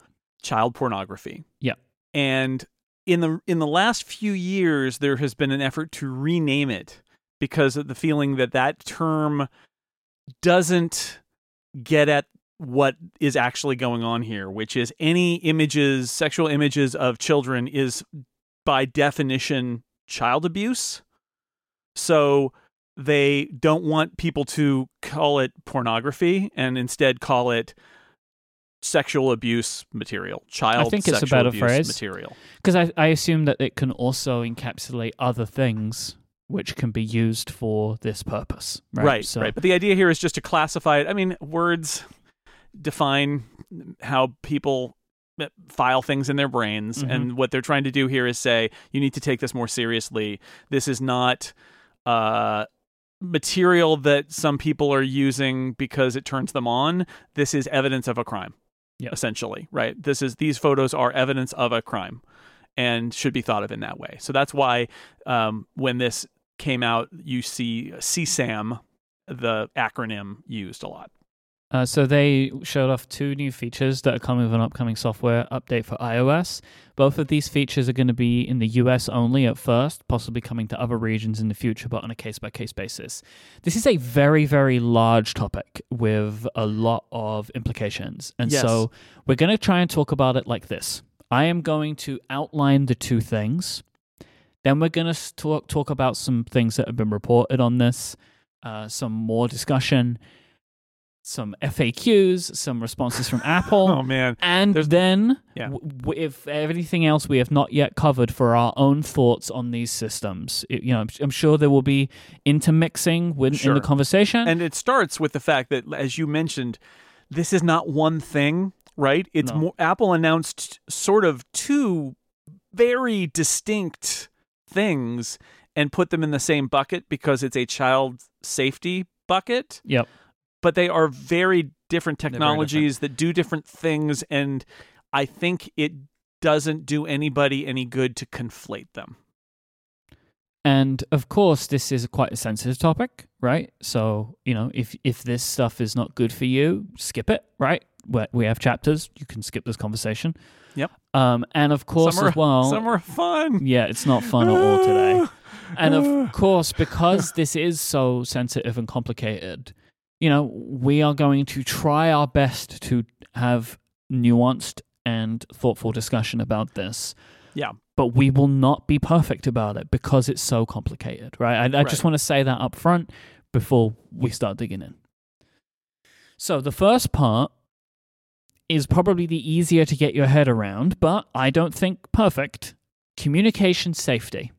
child pornography. Yeah. And in the in the last few years there has been an effort to rename it because of the feeling that that term doesn't get at what is actually going on here, which is any images, sexual images of children is by definition child abuse. So they don't want people to call it pornography and instead call it sexual abuse material, child think it's a sexual better abuse phrase. material. Because I, I assume that it can also encapsulate other things which can be used for this purpose. Right. Right, So, right. But the idea here is just to classify it. I mean, words define how people uh, file things in their brains Mhm. and what they're trying to do here is say you need to take this more seriously this is not uh material that some people are using because it turns them on this is evidence of a crime Essentially, right? This is these photos are evidence of a crime and should be thought of in that way. So that's why um, when this came out, you see CSAM, the acronym, used a lot. Uh, so they showed off two new features that are coming with an upcoming software update for iOS. Both of these features are going to be in the US only at first, possibly coming to other regions in the future, but on a case by case basis. This is a very, very large topic with a lot of implications. And Yes. so we're going to try and talk about it like this I am going to outline the two things. Then we're going to talk, talk about some things that have been reported on this, uh, some more discussion some FAQs, some responses from Apple, Oh man, and there's- then, Yeah. w- if everything else we have not yet covered for our own thoughts on these systems, It- you know, I'm, I'm sure there will be intermixing with, in the conversation. and it starts with the fact that, as you mentioned, this is not one thing, right? It's No. more. Apple announced sort of two very distinct things and put them in the same bucket because it's a child safety bucket. yep. But they are very different very technologies that do different things and i think it doesn't do anybody any good to conflate them And of course, this is quite a sensitive topic, right? So, you know, if if this stuff is not good for you, skip it, right? We we have chapters. You can skip this conversation. Yep. Um, and of course, some are, as well, some are fun yeah, it's not fun at all today. And of course, because this is so sensitive and complicated, you know, we are going to try our best to have nuanced and thoughtful discussion about this. Yeah. But we will not be perfect about it because it's so complicated, right? I, I just want to say that up front before we start digging in. So the first part is probably the easier to get your head around, but I don't think perfect. Communication safety.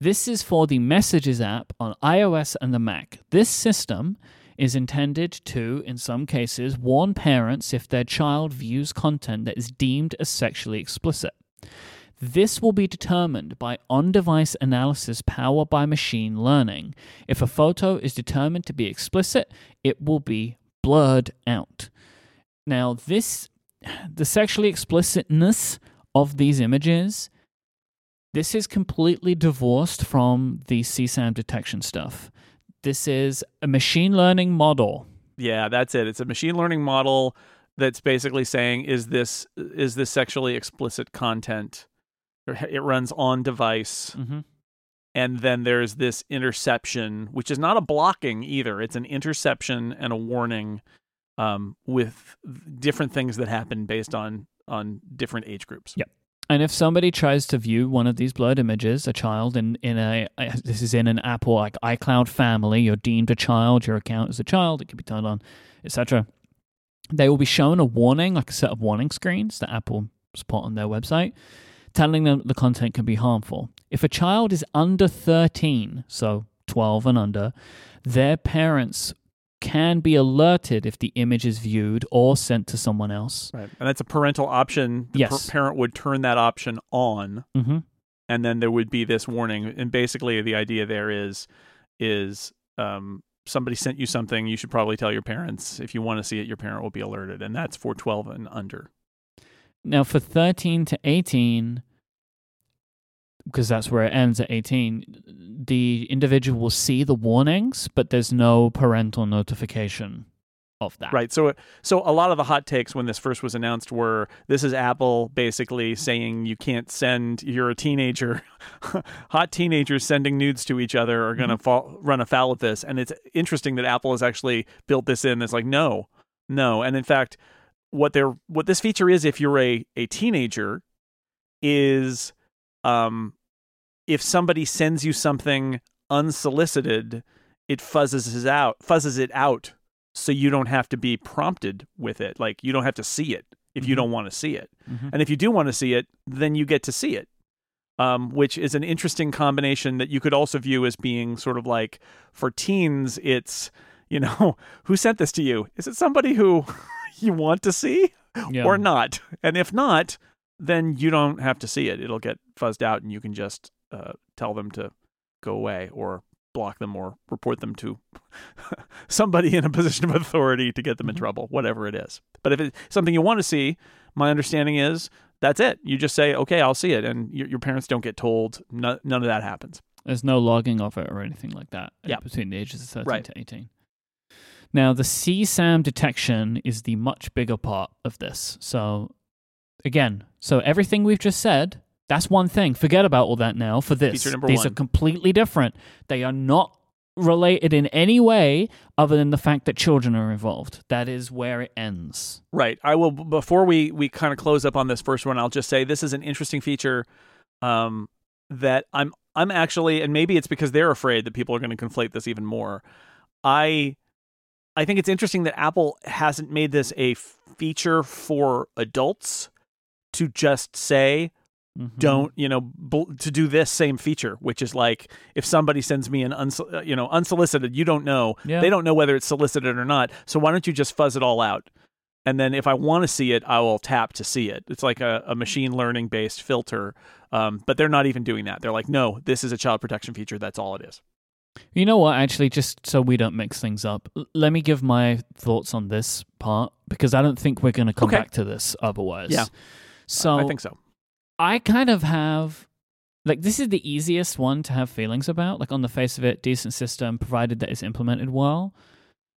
This is for the Messages app on iOS and the Mac. This system is intended to, in some cases, warn parents if their child views content that is deemed as sexually explicit. This will be determined by on device analysis powered by machine learning. If a photo is determined to be explicit, it will be blurred out. Now, this, the sexually explicitness of these images, this is completely divorced from the CSAM detection stuff. This is a machine learning model. yeah that's it it's a machine learning model that's basically saying is this is this sexually explicit content it runs on device Mm-hmm. and then there's this interception which is not a blocking either it's an interception and a warning um, with different things that happen based on on different age groups Yep. And if somebody tries to view one of these blurred images, a child in, in a this is in an Apple like iCloud family, you're deemed a child, your account is a child, it can be turned on, etc. They will be shown a warning, like a set of warning screens that Apple put on their website, telling them the content can be harmful. If a child is under 13, so 12 and under, their parents can be alerted if the image is viewed or sent to someone else. Right. And that's a parental option. The Yes. parent would turn that option on hmm and then there would be this warning. And basically the idea there is is um somebody sent you something, you should probably tell your parents. If you want to see it, your parent will be alerted. And that's for twelve and under. Now, for 13 to 18, because that's where it ends at 18, the individual will see the warnings, but there's no parental notification of that. Right. So so a lot of the hot takes when this first was announced were this is Apple basically saying you can't send you're a teenager hot teenagers sending nudes to each other are going to mm-hmm. fall run afoul of this and it's interesting that Apple has actually built this in it's like no. No. And in fact what they're what this feature is if you're a a teenager is um if somebody sends you something unsolicited it fuzzes it out fuzzes it out so you don't have to be prompted with it. Like you don't have to see it if you Mhm. don't want to see it. Mhm. And if you do want to see it, then you get to see it. Um, which is an interesting combination that you could also view as being sort of like for teens, it's, you know, who sent this to you? Is it somebody who you want to see Yeah. or not? And if not, then you don't have to see it. It'll get fuzzed out and you can just uh, tell them to go away or block them or report them to somebody in a position of authority to get them in trouble, whatever it is. But if it's something you want to see, my understanding is that's it. You just say, okay, I'll see it. And your, your parents don't get told. No, none of that happens. There's no logging of it or anything like that Yeah. between the ages of 13 Right. to 18. Now, the CSAM detection is the much bigger part of this. So, again, so everything we've just said, that's one thing. Forget about all that now for this. Feature number These are completely different. They are not related in any way other than the fact that children are involved. That is where it ends. Right. I will before we we kind of close up on this first one. I'll just say this is an interesting feature um, that I'm I'm actually, and maybe it's because they're afraid that people are going to conflate this even more. I I think it's interesting that Apple hasn't made this a feature for adults to just say Mhm. don't you know bl- to do this same feature which is like if somebody sends me an uns- you know unsolicited you don't know Yeah. they don't know whether it's solicited or not so why don't you just fuzz it all out and then if i want to see it i will tap to see it it's like a, a machine learning based filter um, but they're not even doing that they're like no this is a child protection feature that's all it is You know what? Actually, just so we don't mix things up, l- let me give my thoughts on this part because I don't think we're going to come Okay. back to this otherwise. Yeah. So i think so I kind of have like this is the easiest one to have feelings about. Like on the face of it, decent system provided that it's implemented well.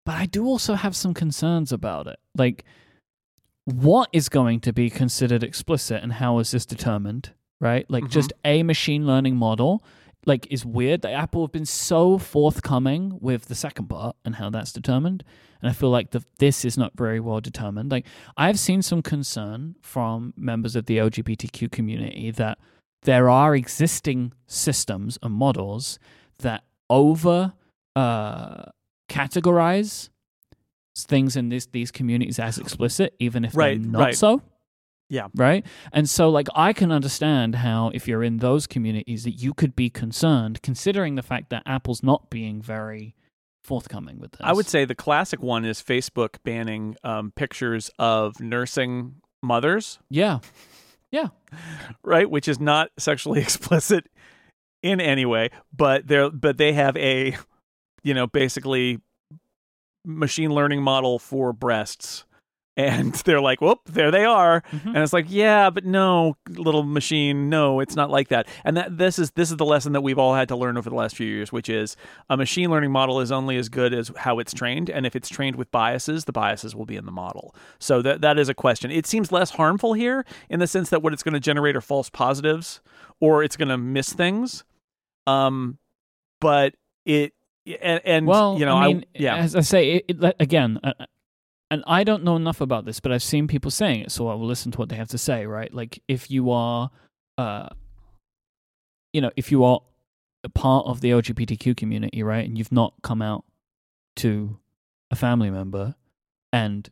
But I do also have some concerns about it. Like what is going to be considered explicit and how is this determined? Right? Like Mhm. just a machine learning model like is weird that Apple have been so forthcoming with the second part and how that's determined. And I feel like the, this is not very well determined. Like I've seen some concern from members of the LGBTQ community that there are existing systems and models that over uh, categorize things in this these communities as explicit, even if Right, they're not right. so. Yeah. Right. And so, like, I can understand how if you're in those communities that you could be concerned, considering the fact that Apple's not being very forthcoming with this. i would say the classic one is facebook banning um, pictures of nursing mothers yeah, Yeah. right? Which is not sexually explicit in any way, but they're but they have a you know basically machine learning model for breasts. And they're like, whoop, there they are. Mhm. And it's like, yeah, but no, little machine, no, it's not like that. And that this is this is the lesson that we've all had to learn over the last few years, which is a machine learning model is only as good as how it's trained. And if it's trained with biases, the biases will be in the model. So that that is a question. It seems less harmful here in the sense that what it's going to generate are false positives or it's going to miss things. Um, but it and, and well, you know, I mean, yeah, as I say, it, it, again, uh, and I don't know enough about this, but I've seen people saying it, so I will listen to what they have to say. Right? Like, if you are, uh, you know, if you are a part of the LGBTQ community, right, and you've not come out to a family member, and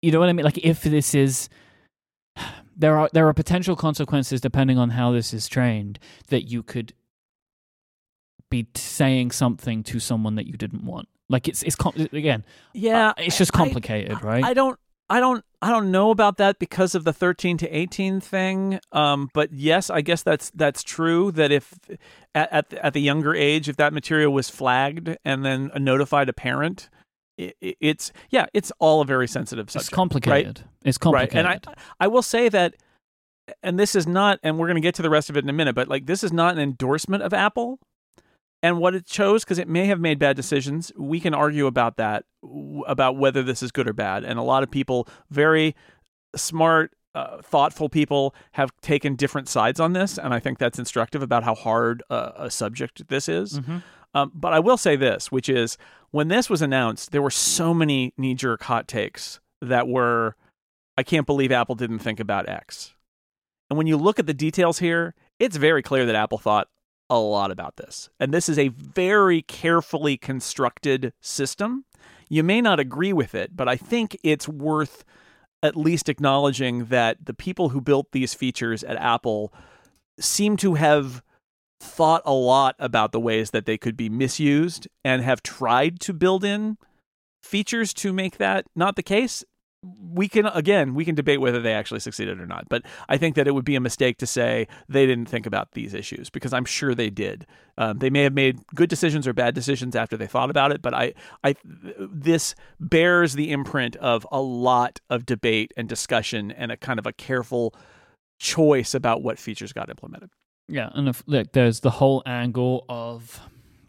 you know what I mean, like, if this is. There are there are potential consequences depending on how this is trained that you could be saying something to someone that you didn't want. Like it's it's com- again, yeah, uh, it's just I- complicated, right? I don't I don't I don't know about that because of the 13 to 18 thing. Um, but yes, I guess that's that's true that if at at the, at the younger age if that material was flagged and then notified a parent, it, it's yeah, it's all a very sensitive subject. it's complicated. It's complicated. Right. And I I will say that and this is not and we're going to get to the rest of it in a minute, but like this is not an endorsement of Apple and what it chose because it may have made bad decisions. We can argue about that w- about whether this is good or bad. And a lot of people very smart uh, thoughtful people have taken different sides on this, and I think that's instructive about how hard uh, a subject this is. Mhm. Um, but I will say this, which is when this was announced, there were so many knee jerk hot takes that were, I can't believe Apple didn't think about X. And when you look at the details here, it's very clear that Apple thought a lot about this. And this is a very carefully constructed system. You may not agree with it, but I think it's worth at least acknowledging that the people who built these features at Apple seem to have thought a lot about the ways that they could be misused and have tried to build in features to make that not the case. We can again we can debate whether they actually succeeded or not but i think that it would be a mistake to say they didn't think about these issues because i'm sure they did um, they may have made good decisions or bad decisions after they thought about it but i i this bears the imprint of a lot of debate and discussion and a kind of a careful choice about what features got implemented Yeah, and if, look, there's the whole angle of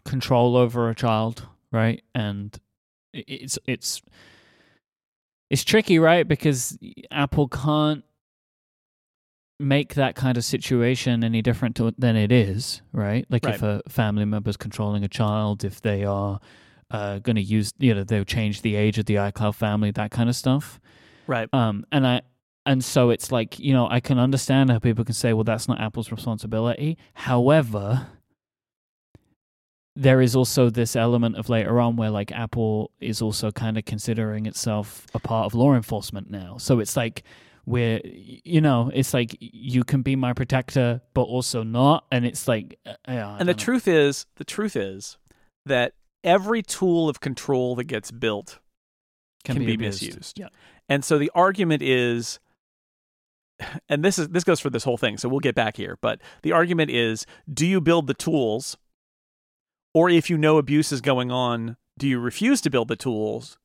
control over a child, right? And it's it's it's tricky, right? Because Apple can't make that kind of situation any different to, than it is, right? Like if a family member is controlling a child, if they are uh, going to use, you know, they'll change the age of the iCloud family, that kind of stuff. right Um, and I and so it's like you know I can understand how people can say, well, that's not Apple's responsibility. However, there is also this element of later on where like Apple is also kind of considering itself a part of law enforcement now. So it's like we're you know it's like you can be my protector but also not and it's like uh, yeah, and the know. truth is the truth is that every tool of control that gets built can, be, abused. misused. Yeah. And so the argument is and this is this goes for this whole thing, so we'll get back here, but the argument is do you build the tools or if you know abuse is going on, do you refuse to build the tools?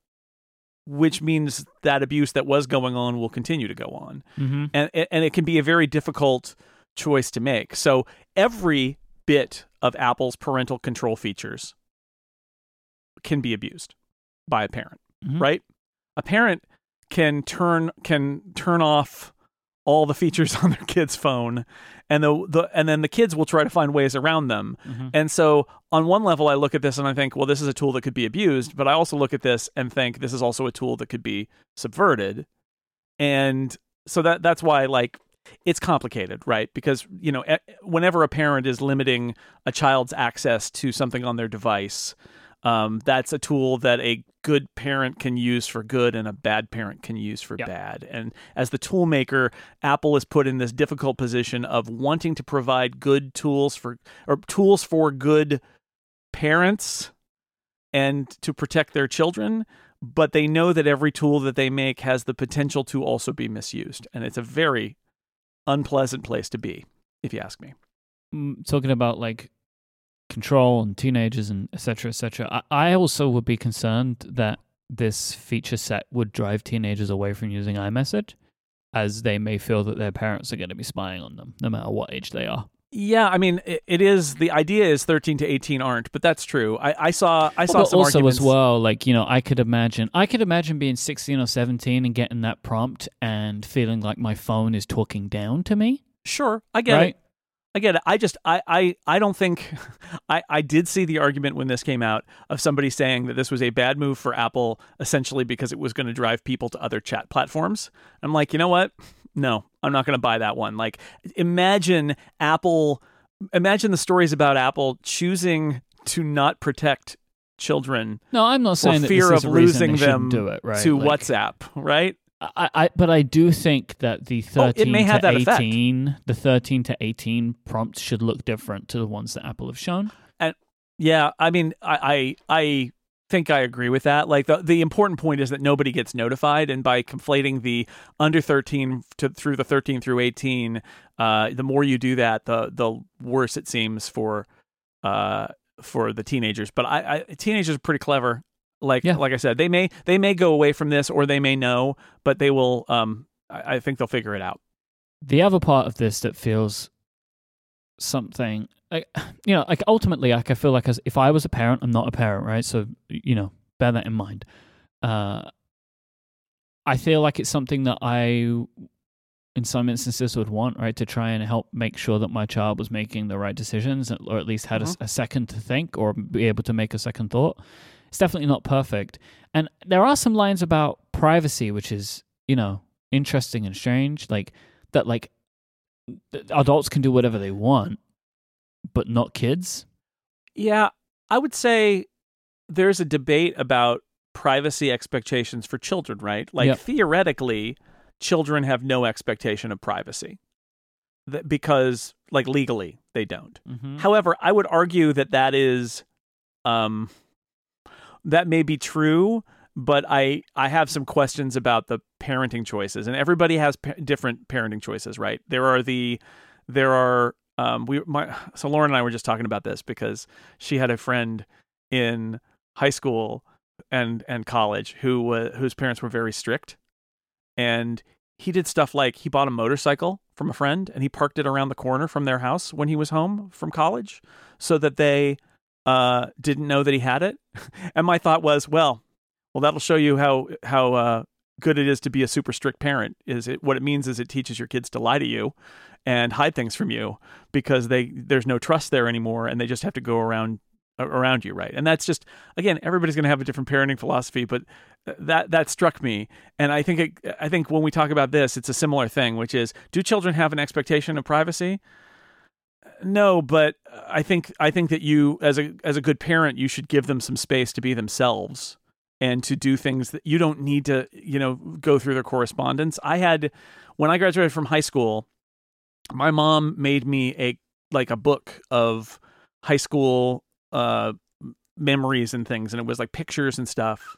Which means that abuse that was going on will continue to go on. Mhm. And and it can be a very difficult choice to make. So every bit of Apple's parental control features can be abused by a parent Mhm. right? A parent can turn can turn off all the features on their kid's phone and the, the and then the kids will try to find ways around them. Mhm. And so on one level I look at this and I think, well this is a tool that could be abused, but I also look at this and think this is also a tool that could be subverted. And so that that's why like it's complicated, right? Because, you know, whenever a parent is limiting a child's access to something on their device, um, that's a tool that a good parent can use for good and a bad parent can use for Yeah. bad. And as the tool maker, Apple is put in this difficult position of wanting to provide good tools for or tools for good parents and to protect their children, but they know that every tool that they make has the potential to also be misused. And it's a very unpleasant place to be, if you ask me. mm, talking about like control and teenagers and etc etc I, I also would be concerned that this feature set would drive teenagers away from using iMessage as they may feel that their parents are going to be spying on them no matter what age they are Yeah, I mean, it, is the idea is thirteen to eighteen aren't, but that's true. I, I saw I saw but some also arguments. as well like you know i could imagine i could imagine being 16 or 17 and getting that prompt and feeling like my phone is talking down to me Sure, I get right it. It. I just I I I don't think I I did see the argument when this came out of somebody saying that this was a bad move for Apple essentially because it was going to drive people to other chat platforms. I'm like, "You know what? No, I'm not going to buy that one." Like imagine Apple imagine the stories about Apple choosing to not protect children no i'm not saying fear of losing them do it right to Like- WhatsApp, right? I, I, but I do think that the Oh, it 13 may have to that effect. 18, the 13 to 18 prompts should look different to the ones that Apple have shown. And Yeah, I mean, I, I I think I agree with that. Like the the important point is that nobody gets notified, and by conflating the under thirteen to through the thirteen through eighteen, uh, the more you do that, the the worse it seems for uh for the teenagers. But I, I teenagers are pretty clever. Like Yeah. like I said, they may they may go away from this or they may know, but they will. Um, I, I think they'll figure it out. The other part of this that feels something like you know, like ultimately, like I feel like as if I was a parent, I'm not a parent, right? So you know, bear that in mind. Uh, I feel like it's something that I, in some instances, would want right to try and help make sure that my child was making the right decisions, or at least had a second to think or be able to make a second thought. It's definitely not perfect, and there are some lines about privacy, which is you know interesting and strange, like that, like adults can do whatever they want, but not kids. Yeah, I would say there's a debate about privacy expectations for children, right? Like Yep. theoretically, children have no expectation of privacy. Because like legally they don't. Mm-hmm. However, I would argue that that is um that may be true, but I I have some questions about the parenting choices, and everybody has pa- different parenting choices, right? There are the there are um we my so Lauren and I were just talking about this because she had a friend in high school and and college who was whose parents were very strict, and he did stuff like he bought a motorcycle from a friend and he parked it around the corner from their house when he was home from college, so that they uh, didn't know that he had it. and my thought was, well, well, that'll show you how how uh, good it is to be a super strict parent. Is it what it means is it teaches your kids to lie to you and hide things from you because they there's no trust there anymore, and they just have to go around around you, right? And that's just again, everybody's going to have a different parenting philosophy, but that that struck me, and I think it, I think when we talk about this, it's a similar thing, which is, do children have an expectation of privacy? No, but I think I think that you as a as a good parent, you should give them some space to be themselves and to do things that you don't need to, you know, go through their correspondence. I had when I graduated from high school, my mom made me a like a book of high school uh memories and things and it was like pictures and stuff.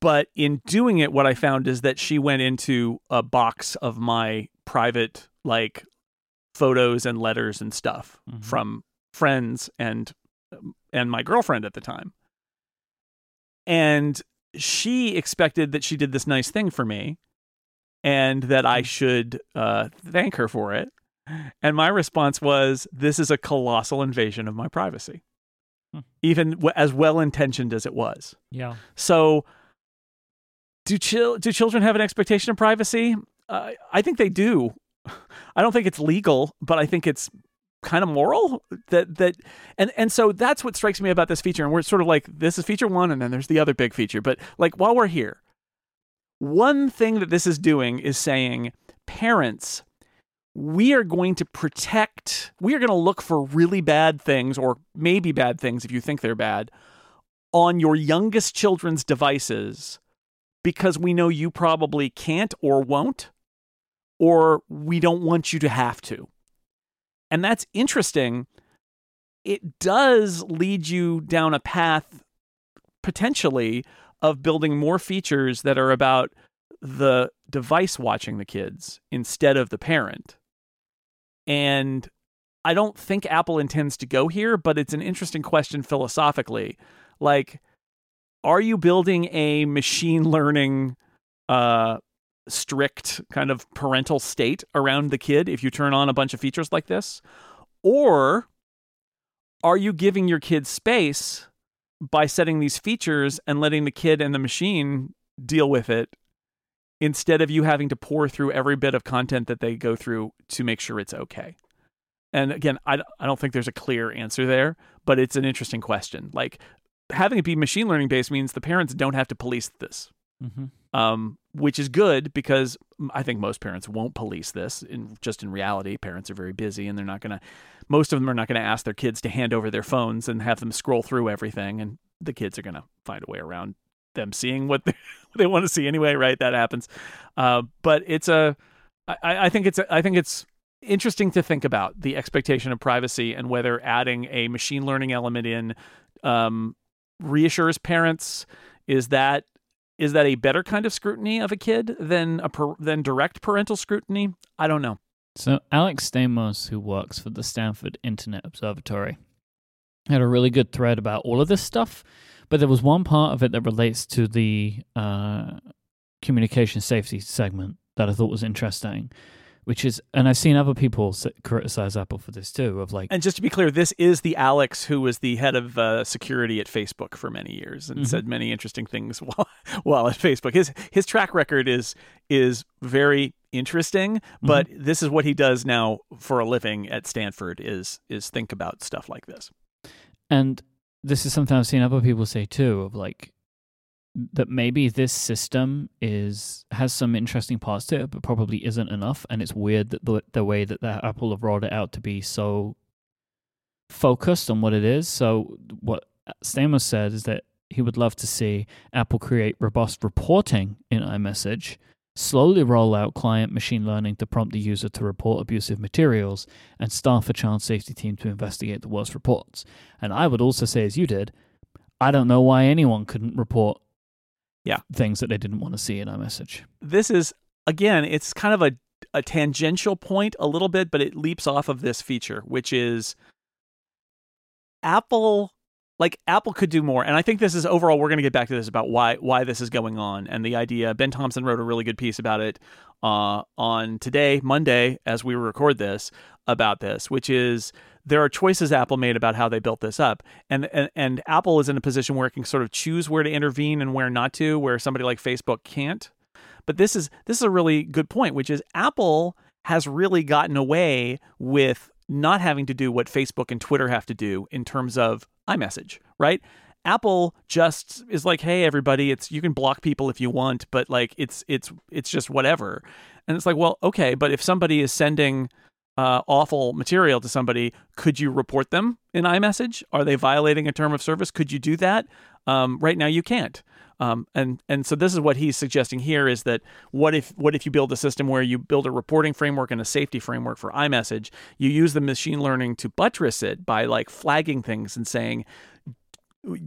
But in doing it what I found is that she went into a box of my private like photos and letters and stuff mm-hmm. from friends and and my girlfriend at the time and she expected that she did this nice thing for me and that I mm. should uh, thank her for it. And my response was, This is a colossal invasion of my privacy, hmm. even w- as well intentioned as it was. Yeah. So, do, chil- do children have an expectation of privacy? Uh, I think they do. I don't think it's legal, but I think it's kind of moral that that and and so that's what strikes me about this feature and we're sort of like this is feature 1 and then there's the other big feature but like while we're here one thing that this is doing is saying parents we are going to protect we are going to look for really bad things or maybe bad things if you think they're bad on your youngest children's devices because we know you probably can't or won't or we don't want you to have to and that's interesting. It does lead you down a path potentially of building more features that are about the device watching the kids instead of the parent. And I don't think Apple intends to go here, but it's an interesting question philosophically. Like, are you building a machine learning uh, strict kind of parental state around the kid if you turn on a bunch of features like this? Or are you giving your kid space by setting these features and letting the kid and the machine deal with it instead of you having to pour through every bit of content that they go through to make sure it's okay? And again, I, I don't think there's a clear answer there, but it's an interesting question. Like having it be machine learning based means the parents don't have to police this. Mm-hmm um, which is good because I think most parents won't police this. In just in reality, parents are very busy and they're not going to. Most of them are not going to ask their kids to hand over their phones and have them scroll through everything, and the kids are going to find a way around them seeing what they, they want to see anyway. Right, that happens. Uh, but it's a. I, I think it's. A, I think it's interesting to think about the expectation of privacy and whether adding a machine learning element in um, reassures parents. Is that is that a better kind of scrutiny of a kid than a per, than direct parental scrutiny? I don't know. So Alex Stamos, who works for the Stanford Internet Observatory, had a really good thread about all of this stuff, but there was one part of it that relates to the uh, communication safety segment that I thought was interesting, which is, and I've seen other people criticize Apple for this too. Of like, and just to be clear, this is the Alex who was the head of uh, security at Facebook for many years and mm-hmm. said many interesting things while while at Facebook. His his track record is is very interesting, mm-hmm. but mm-hmm. this is what he does now for a living at Stanford is is think about stuff like this. And this is something I've seen other people say too of like that maybe this system is has some interesting parts to it, but probably isn't enough. And it's weird that the, the way that the Apple have rolled it out to be so focused on what it is. So what Stamos said is that he would love to see Apple create robust reporting in iMessage, slowly roll out client machine learning to prompt the user to report abusive materials, and staff a child safety team to investigate the worst reports. And I would also say, as you did, I don't know why anyone couldn't report Yeah. things that they didn't want to see in iMessage. this is again it's kind of a a tangential point a little bit but it leaps off of this feature which is apple like apple could do more and i think this is overall we're going to get back to this about why why this is going on and the idea ben thompson wrote a really good piece about it uh, on today monday as we record this about this which is there are choices apple made about how they built this up and, and and apple is in a position where it can sort of choose where to intervene and where not to where somebody like facebook can't but this is this is a really good point, which is Apple has really gotten away with not having to do what Facebook and Twitter have to do in terms of iMessage, right? Apple just is like, "Hey everybody, it's you can block people if you want, but like it's it's it's just whatever." And it's like, "Well, okay, but if somebody is sending uh, awful material to somebody, could you report them in iMessage? Are they violating a term of service? Could you do that? Um, right now, you can't. Um, and and so this is what he's suggesting here is that what if what if you build a system where you build a reporting framework and a safety framework for iMessage, you use the machine learning to buttress it by like flagging things and saying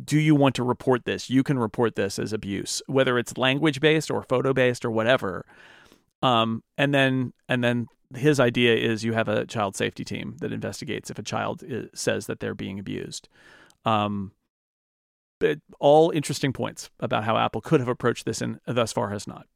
do you want to report this? You can report this as abuse, whether it's language based or photo based or whatever. Um, and then and then his idea is you have a child safety team that investigates if a child is, says that they're being abused. Um, but all interesting points about how Apple could have approached this and thus far has not.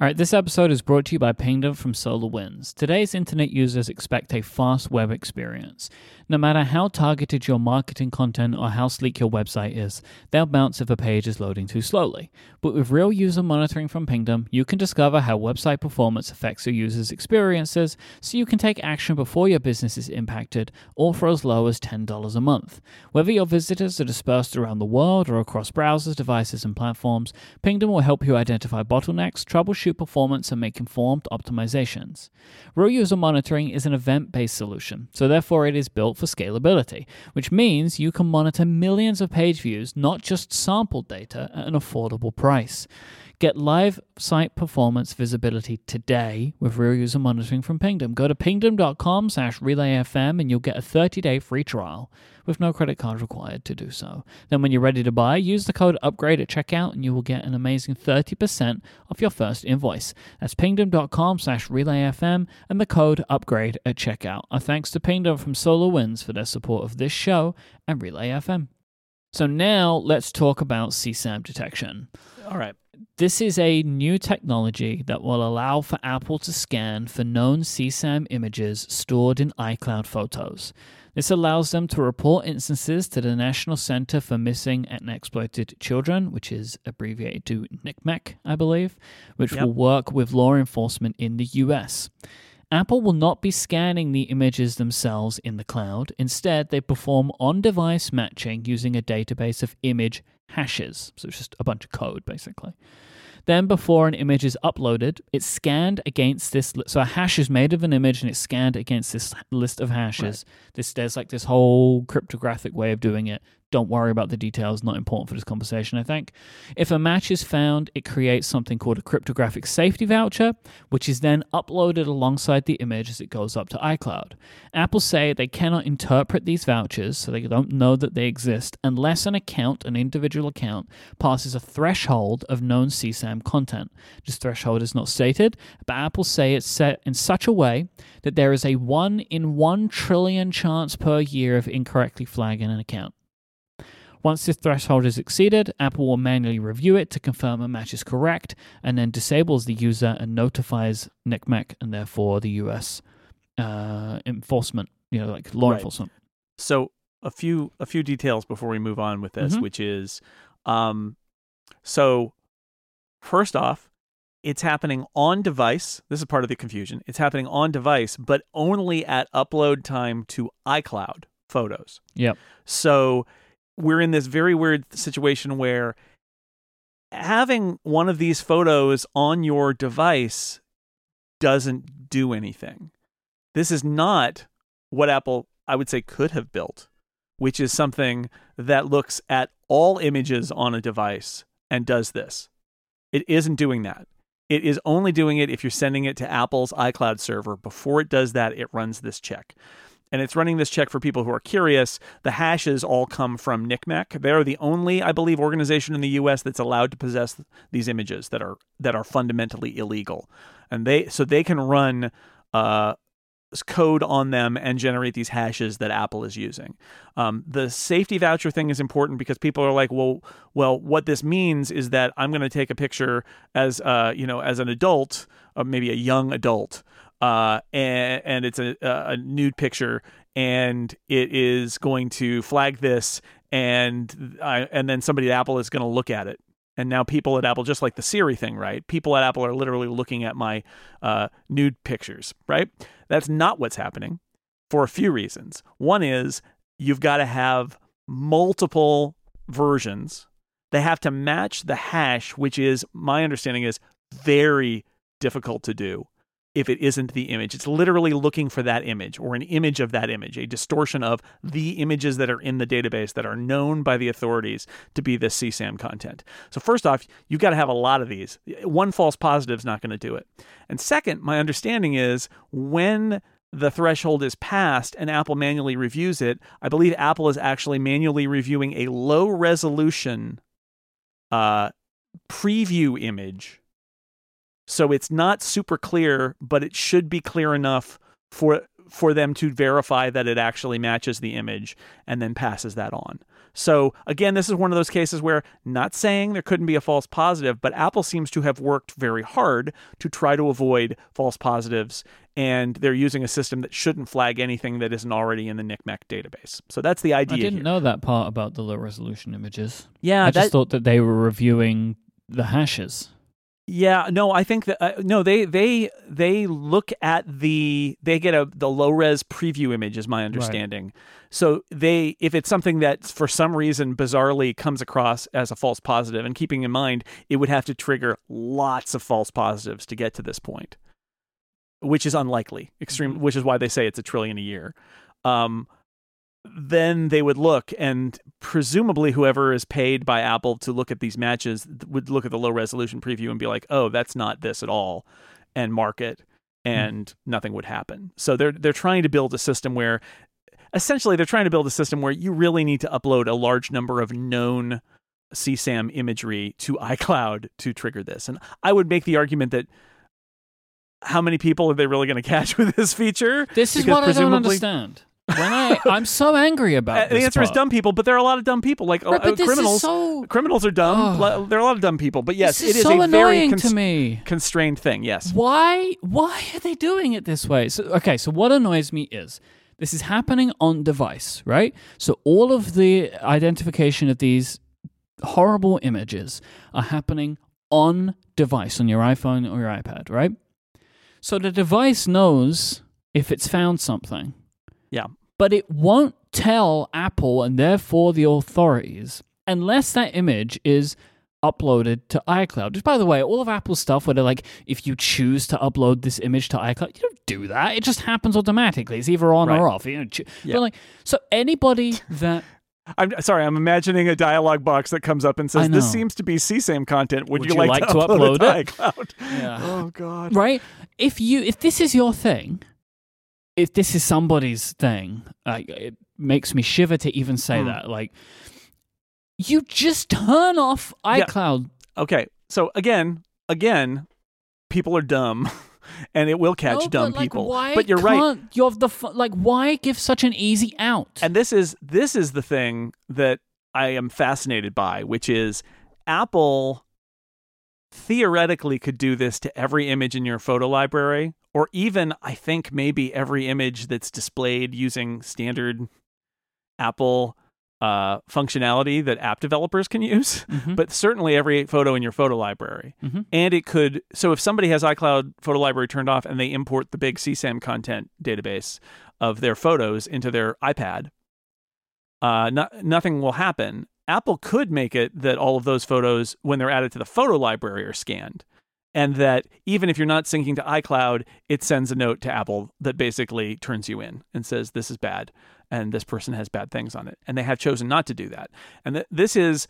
All right, this episode is brought to you by Pingdom from SolarWinds. Today's internet users expect a fast web experience. No matter how targeted your marketing content or how sleek your website is, they'll bounce if a page is loading too slowly. But with real user monitoring from Pingdom, you can discover how website performance affects your users' experiences so you can take action before your business is impacted, all for as low as $10 a month. Whether your visitors are dispersed around the world or across browsers, devices, and platforms, Pingdom will help you identify bottlenecks, troubleshoot performance, and make informed optimizations. Real user monitoring is an event based solution, so therefore it is built for scalability, which means you can monitor millions of page views, not just sample data, at an affordable price. Get live site performance visibility today with real user monitoring from Pingdom. Go to pingdom.com slash relayfm and you'll get a 30-day free trial with no credit card required to do so. Then when you're ready to buy, use the code UPGRADE at checkout and you will get an amazing 30% off your first invoice. That's pingdom.com slash relayfm and the code UPGRADE at checkout. Our thanks to Pingdom from SolarWinds for their support of this show and Relay FM. So now let's talk about CSAM detection. All right. This is a new technology that will allow for Apple to scan for known CSAM images stored in iCloud photos. This allows them to report instances to the National Center for Missing and Exploited Children, which is abbreviated to NCMEC, I believe, which Yep. will work with law enforcement in the US. Apple will not be scanning the images themselves in the cloud. Instead, they perform on device matching using a database of image hashes. So it's just a bunch of code, basically. Then, before an image is uploaded, it's scanned against this. Li- so a hash is made of an image, and it's scanned against this list of hashes. This there's like this whole cryptographic way of doing it. Don't worry about the details; not important for this conversation. I think. If a match is found, it creates something called a cryptographic safety voucher, which is then uploaded alongside the image as it goes up to iCloud. Apple say they cannot interpret these vouchers, so they don't know that they exist, unless an account, an individual account, passes a threshold of known CSAM content. This threshold is not stated, but Apple say it's set in such a way that there is a 1 in 1 trillion chance per year of incorrectly flagging an account. Once this threshold is exceeded, Apple will manually review it to confirm a match is correct and then disables the user and notifies NCMEC and therefore the US uh, enforcement, you know, like law Right. enforcement. So a few a few details before we move on with this, Mhm. which is, um, so first off, it's happening on device. This is part of the confusion. It's happening on device, but only at upload time to iCloud photos. Yep. So we're in this very weird situation where having one of these photos on your device doesn't do anything. This is not what Apple, I would say, could have built, which is something that looks at all images on a device and does this. It isn't doing that. It is only doing it if you're sending it to Apple's iCloud server. Before it does that, it runs this check. And it's running this check for people who are curious. The hashes all come from NCMEC. They're the only, I believe, organization in the U.S. that's allowed to possess these images that are that are fundamentally illegal, and they so they can run uh, code on them and generate these hashes that Apple is using. Um, the safety voucher thing is important because people are like, well, well, what this means is that I'm going to take a picture as, uh, you know, as an adult, or maybe a young adult, uh, and, and it's a, a nude picture, and it is going to flag this, and I, and then somebody at Apple is going to look at it and now people at Apple, just like the Siri thing, right? People at Apple are literally looking at my uh, nude pictures, right? That's not what's happening for a few reasons. One is you've got to have multiple versions. They have to match the hash, which is, my understanding is, very difficult to do if it isn't the image. It's literally looking for that image or an image of that image, a distortion of the images that are in the database that are known by the authorities to be this CSAM content. So, first off, you've got to have a lot of these. One false positive is not going to do it. And second, my understanding is when the threshold is passed and Apple manually reviews it, I believe Apple is actually manually reviewing a low resolution uh, preview image so it's not super clear, but it should be clear enough for for them to verify that it actually matches the image and then passes that on. So again, this is one of those cases where not saying there couldn't be a false positive, but Apple seems to have worked very hard to try to avoid false positives and they're using a system that shouldn't flag anything that isn't already in the NCMEC database. So that's the idea. I didn't here. know that part about the low resolution images. Yeah, I that, just thought that they were reviewing the hashes. Yeah, no, I think that uh, no, they they they look at the they get a the low res preview image is my understanding. Right. So they if it's something that for some reason bizarrely comes across as a false positive, and keeping in mind it would have to trigger lots of false positives to get to this point, which is unlikely. Extreme, mm-hmm. which is why they say it's a trillion a year. Um, then they would look and presumably whoever is paid by Apple to look at these matches would look at the low resolution preview and be like, "Oh, that's not this at all," and mark it, hmm. and mm. nothing would happen. So they're they're trying to build a system where essentially they're trying to build a system where you really need to upload a large number of known CSAM imagery to iCloud to trigger this. And I would make the argument that how many people are they really going to catch with this feature? This is because what I don't understand when I I'm so angry about it. the answer part. is dumb people, but there are a lot of dumb people. Like right, uh, criminals, so... criminals are dumb. Oh. There are a lot of dumb people, but yes, this it is, is so a very cons- to me. constrained thing. Yes. Why? Why are they doing it this way? So okay, so what annoys me is this is happening on device, right? So all of the identification of these horrible images are happening on device on your iPhone or your iPad, right? So the device knows if it's found something yeah. But it won't tell Apple and therefore the authorities unless that image is uploaded to iCloud. Just by the way, all of Apple's stuff where they're like, if you choose to upload this image to iCloud, you don't do that. It just happens automatically. It's either on right. or off. You know, yeah. But like, so anybody that I'm sorry, I'm imagining a dialog box that comes up and says, "This seems to be CSAM content. Would, Would you, like, like to, to, upload, upload it?" To iCloud? Yeah. Oh God. Right. If you if this is your thing, if this is somebody's thing, like it makes me shiver to even say mm. that. Like, you just turn off iCloud. Yeah. Okay, so again, again, people are dumb. and it will catch no, dumb but, like, people. But you're right. You have the like. Why give such an easy out? And this is this is the thing that I am fascinated by, which is Apple theoretically could do this to every image in your photo library, or even I think maybe every image that's displayed using standard Apple uh, functionality that app developers can use, mm-hmm. but certainly every photo in your photo library. Mm-hmm. And it could, so if somebody has iCloud photo library turned off and they import the big CSAM content database of their photos into their iPad, uh, nothing will happen. Apple could make it that all of those photos, when they're added to the photo library, are scanned. And that even if you're not syncing to iCloud, it sends a note to Apple that basically turns you in and says, this is bad and this person has bad things on it. And they have chosen not to do that. And th- this is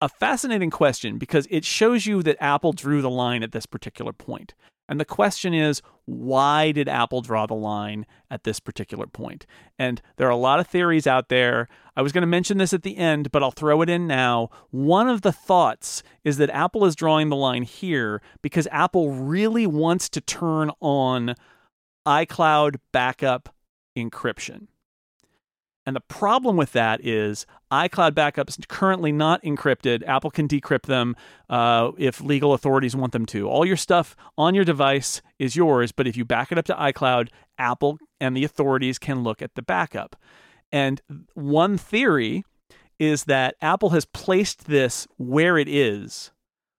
a fascinating question because it shows you that Apple drew the line at this particular point. And the question is, why did Apple draw the line at this particular point? And there are a lot of theories out there. I was going to mention this at the end, but I'll throw it in now. One of the thoughts is that Apple is drawing the line here because Apple really wants to turn on iCloud backup encryption. And the problem with that is iCloud backups currently not encrypted. Apple can decrypt them uh, if legal authorities want them to. All your stuff on your device is yours, but if you back it up to iCloud, Apple and the authorities can look at the backup. And one theory is that Apple has placed this where it is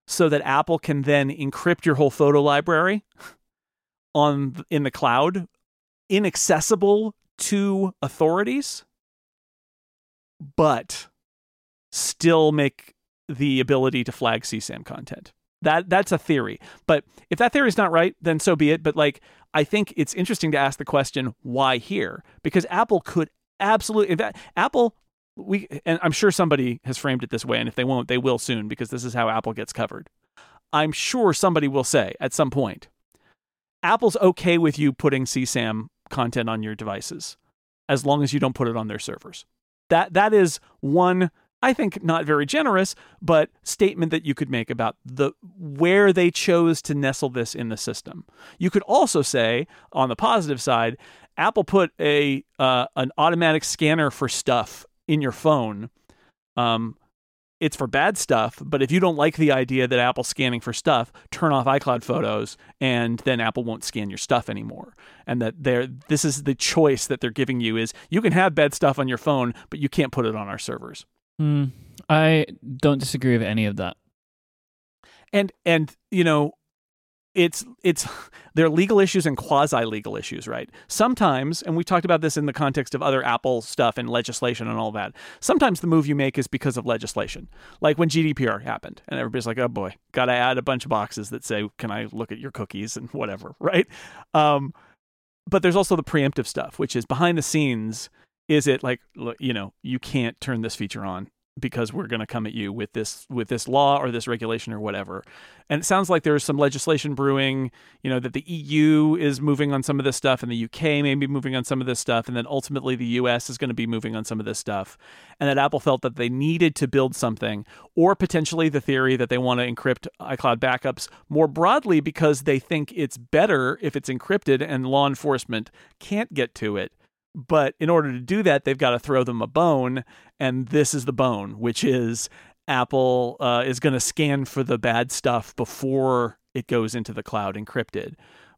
so that Apple can then encrypt your whole photo library on in the cloud inaccessible to authorities but still make the ability to flag CSAM content. That that's a theory. But if that theory is not right, then so be it. But like I think it's interesting to ask the question, why here? Because Apple could absolutely fact, Apple we and I'm sure somebody has framed it this way, and if they won't, they will soon because this is how Apple gets covered. I'm sure somebody will say at some point, Apple's okay with you putting CSAM content on your devices as long as you don't put it on their servers. That that is one I think not very generous, but statement that you could make about the where they chose to nestle this in the system. You could also say on the positive side, Apple put a uh, an automatic scanner for stuff in your phone um, it's for bad stuff, but if you don't like the idea that Apple's scanning for stuff, turn off iCloud photos and then Apple won't scan your stuff anymore. And that they're this is the choice that they're giving you is you can have bad stuff on your phone, but you can't put it on our servers. Mm, I don't disagree with any of that. And and you know, it's it's there are legal issues and quasi legal issues, right? Sometimes, and we talked about this in the context of other Apple stuff and legislation and all that. Sometimes the move you make is because of legislation, like when GDPR happened, and everybody's like, "Oh boy, got to add a bunch of boxes that say, can I look at your cookies and whatever?" Right? Um, but there's also the preemptive stuff, which is behind the scenes. Is it like you know you can't turn this feature on because we're going to come at you with this with this law or this regulation or whatever. And it sounds like there's some legislation brewing, you know, that the EU is moving on some of this stuff and the UK may be moving on some of this stuff and then ultimately the US is going to be moving on some of this stuff. And that Apple felt that they needed to build something or potentially the theory that they want to encrypt iCloud backups more broadly because they think it's better if it's encrypted and law enforcement can't get to it but in order to do that, they've got to throw them a bone. And this is the bone, which is Apple uh, is going to scan for the bad stuff before it goes into the cloud encrypted.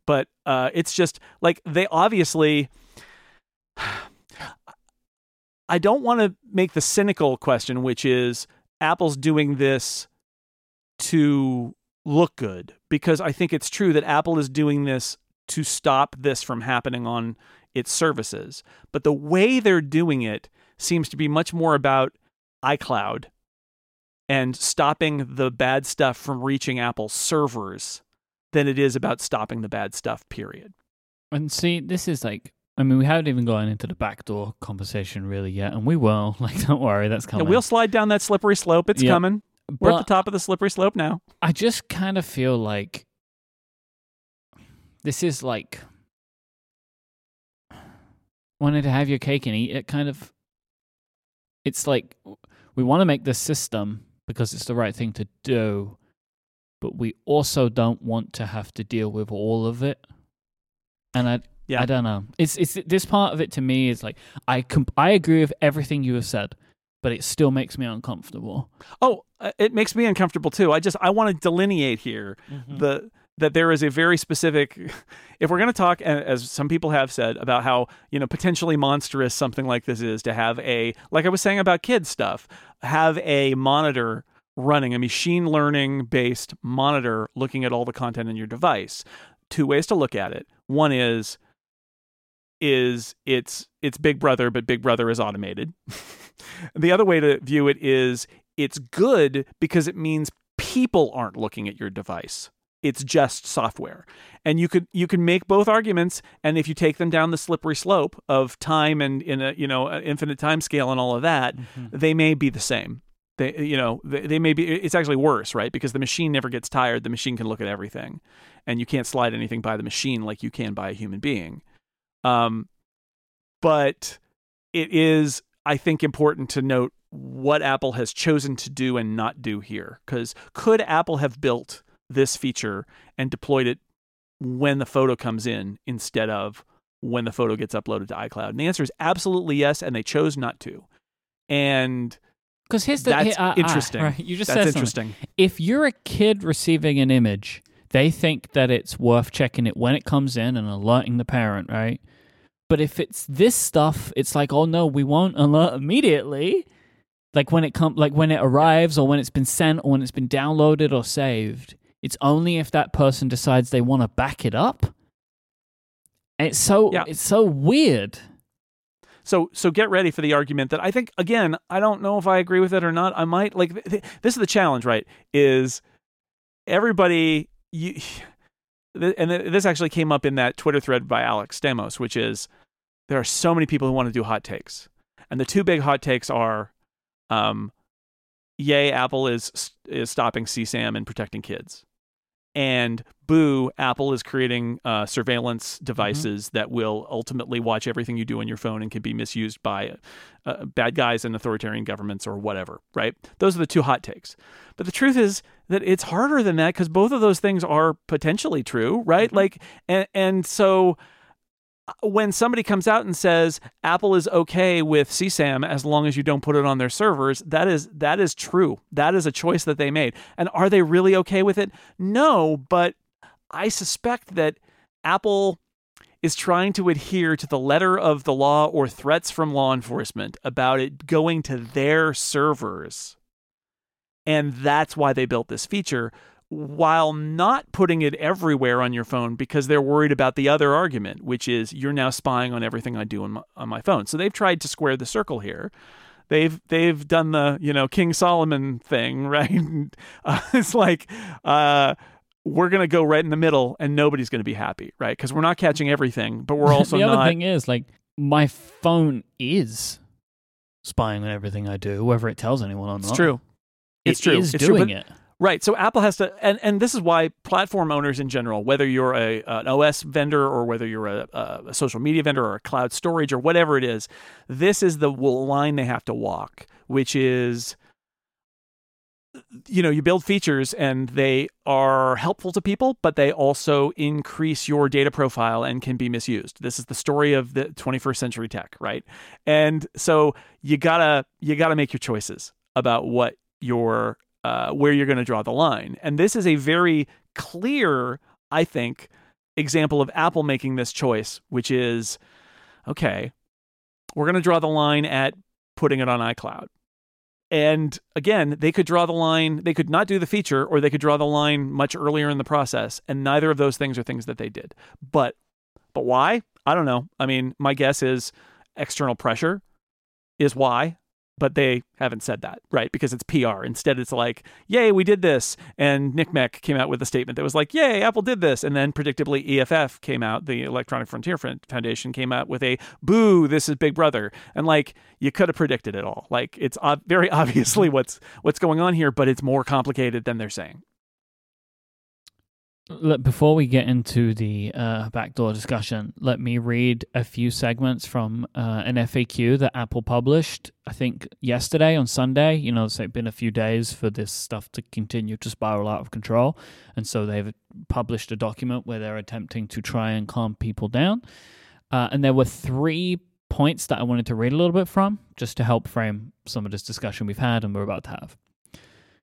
But uh, it's just like they obviously. I don't want to make the cynical question, which is Apple's doing this to look good, because I think it's true that Apple is doing this to stop this from happening on its services. But the way they're doing it seems to be much more about iCloud and stopping the bad stuff from reaching Apple's servers than it is about stopping the bad stuff, period. And see, this is like, I mean, we haven't even gone into the backdoor conversation really yet, and we will. Like, don't worry, that's coming. Yeah, we'll slide down that slippery slope. It's yep. coming. We're but at the top of the slippery slope now. I just kind of feel like this is like wanted to have your cake and eat it kind of. It's like we want to make this system because it's the right thing to do but we also don't want to have to deal with all of it. And i yeah. i don't know. It's it's this part of it to me is like i comp- i agree with everything you have said but it still makes me uncomfortable. Oh uh, it makes me uncomfortable too. I just i want to delineate here mm-hmm. the that there is a very specific if we're going to talk as some people have said about how you know potentially monstrous something like this is to have a like i was saying about kids stuff have a monitor running a machine learning based monitor looking at all the content in your device. Two ways to look at it. One is is it's it's big brother but big brother is automated. The other way to view it is it's good because it means people aren't looking at your device it's just software and you could you can make both arguments and if you take them down the slippery slope of time and in a you know infinite time scale and all of that mm-hmm. they may be the same They, you know, they, they may be. It's actually worse, right? Because the machine never gets tired. The machine can look at everything, and you can't slide anything by the machine like you can by a human being. Um, but it is, I think, important to note what Apple has chosen to do and not do here. Because could Apple have built this feature and deployed it when the photo comes in instead of when the photo gets uploaded to iCloud? And the answer is absolutely yes, and they chose not to. And because here's the that's uh, uh, interesting. right, you just That's said something. interesting. If you're a kid receiving an image, they think that it's worth checking it when it comes in and alerting the parent, right? But if it's this stuff, it's like, oh no, we won't alert immediately. Like when it come, like when it arrives, or when it's been sent, or when it's been downloaded or saved. It's only if that person decides they want to back it up. And it's so Yeah. it's so weird. So so get ready for the argument that I think again I don't know if I agree with it or not. I might like th- th- this is the challenge, right? Is everybody you th- and th- this actually came up in that Twitter thread by Alex Stamos, which is there are so many people who want to do hot takes, and the two big hot takes are, um, yay, Apple is is stopping CSAM and protecting kids, and boo, Apple is creating uh, surveillance devices that will ultimately watch everything you do on your phone and can be misused by uh, bad guys and authoritarian governments or whatever, right? Those are the two hot takes. But the truth is that it's harder than that because both of those things are potentially true, right? Like, and, and so when somebody comes out and says Apple is okay with CSAM as long as you don't put it on their servers, that is that is true. That is a choice that they made. And are they really okay with it? No, but I suspect that Apple is trying to adhere to the letter of the law or threats from law enforcement about it going to their servers. And that's why they built this feature while not putting it everywhere on your phone because they're worried about the other argument, which is you're now spying on everything I do on my, on my phone. So they've tried to square the circle here. They've they've done the you know King Solomon thing, right? Uh, it's like uh, we're gonna go right in the middle, and nobody's gonna be happy, right? Because we're not catching everything, but we're also not the other not. thing is like my phone is spying on everything I do, whether it tells anyone or not. it's true. It's It true. is It's true, doing but- it. Right. So Apple has to, and, and this is why platform owners in general, whether you're a an OS vendor or whether you're a, a social media vendor or a cloud storage or whatever it is, this is the line they have to walk, which is, you know, you build features and they are helpful to people, but they also increase your data profile and can be misused. This is the story of the 21st century tech, right? And so you gotta you gotta make your choices about what your uh, where you're going to draw the line. And this is a very clear, I think, example of Apple making this choice, which is okay, we're going to draw the line at putting it on iCloud. And again, they could draw the line, they could not do the feature, or they could draw the line much earlier in the process. And neither of those things are things that they did. But but why? I don't know. I mean, my guess is external pressure is why but they haven't said that, right? Because it's PR. Instead, it's like, yay, we did this. And NCMEC came out with a statement that was like, yay, Apple did this. And then predictably, EFF came out, the Electronic Frontier Foundation came out with a boo, this is Big Brother. And like, you could have predicted it all. Like, it's ob- very obviously what's what's going on here, but it's more complicated than they're saying. Look, before we get into the uh, backdoor discussion, let me read a few segments from uh, an FAQ that Apple published, I think, yesterday on Sunday. You know, it's been a few days for this stuff to continue to spiral out of control. And so they've published a document where they're attempting to try and calm people down. Uh, and there were three points that I wanted to read a little bit from, just to help frame some of this discussion we've had and we're about to have.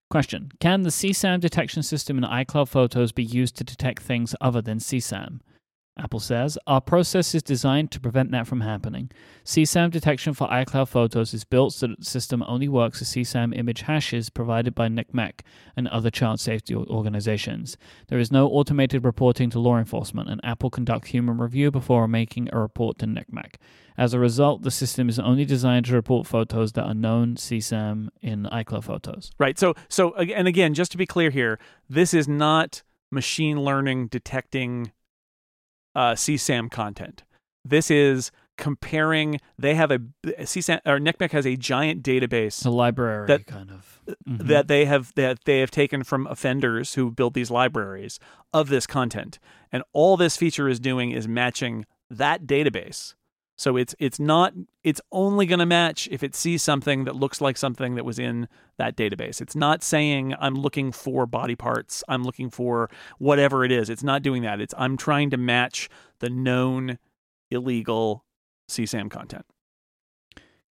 Question Can the CSAM detection system in iCloud Photos be used to detect things other than CSAM? Apple says, Our process is designed to prevent that from happening. CSAM detection for iCloud Photos is built so that the system only works with CSAM image hashes provided by NCMEC and other child safety organizations. There is no automated reporting to law enforcement, and Apple conducts human review before making a report to NCMEC. As a result, the system is only designed to report photos that are known CSAM in iCloud Photos. Right. So so and again, just to be clear here, this is not machine learning detecting uh, CSAM content. This is comparing. They have a CSAM or NCMEC has a giant database The library That- kind of. Mhm. that they have that they have taken from offenders who build these libraries of this content and all this feature is doing is matching that database so it's it's not it's only going to match if it sees something that looks like something that was in that database. It's not saying i'm looking for body parts. I'm looking for whatever it is. It's not doing that. It's i'm trying to match the known illegal csam content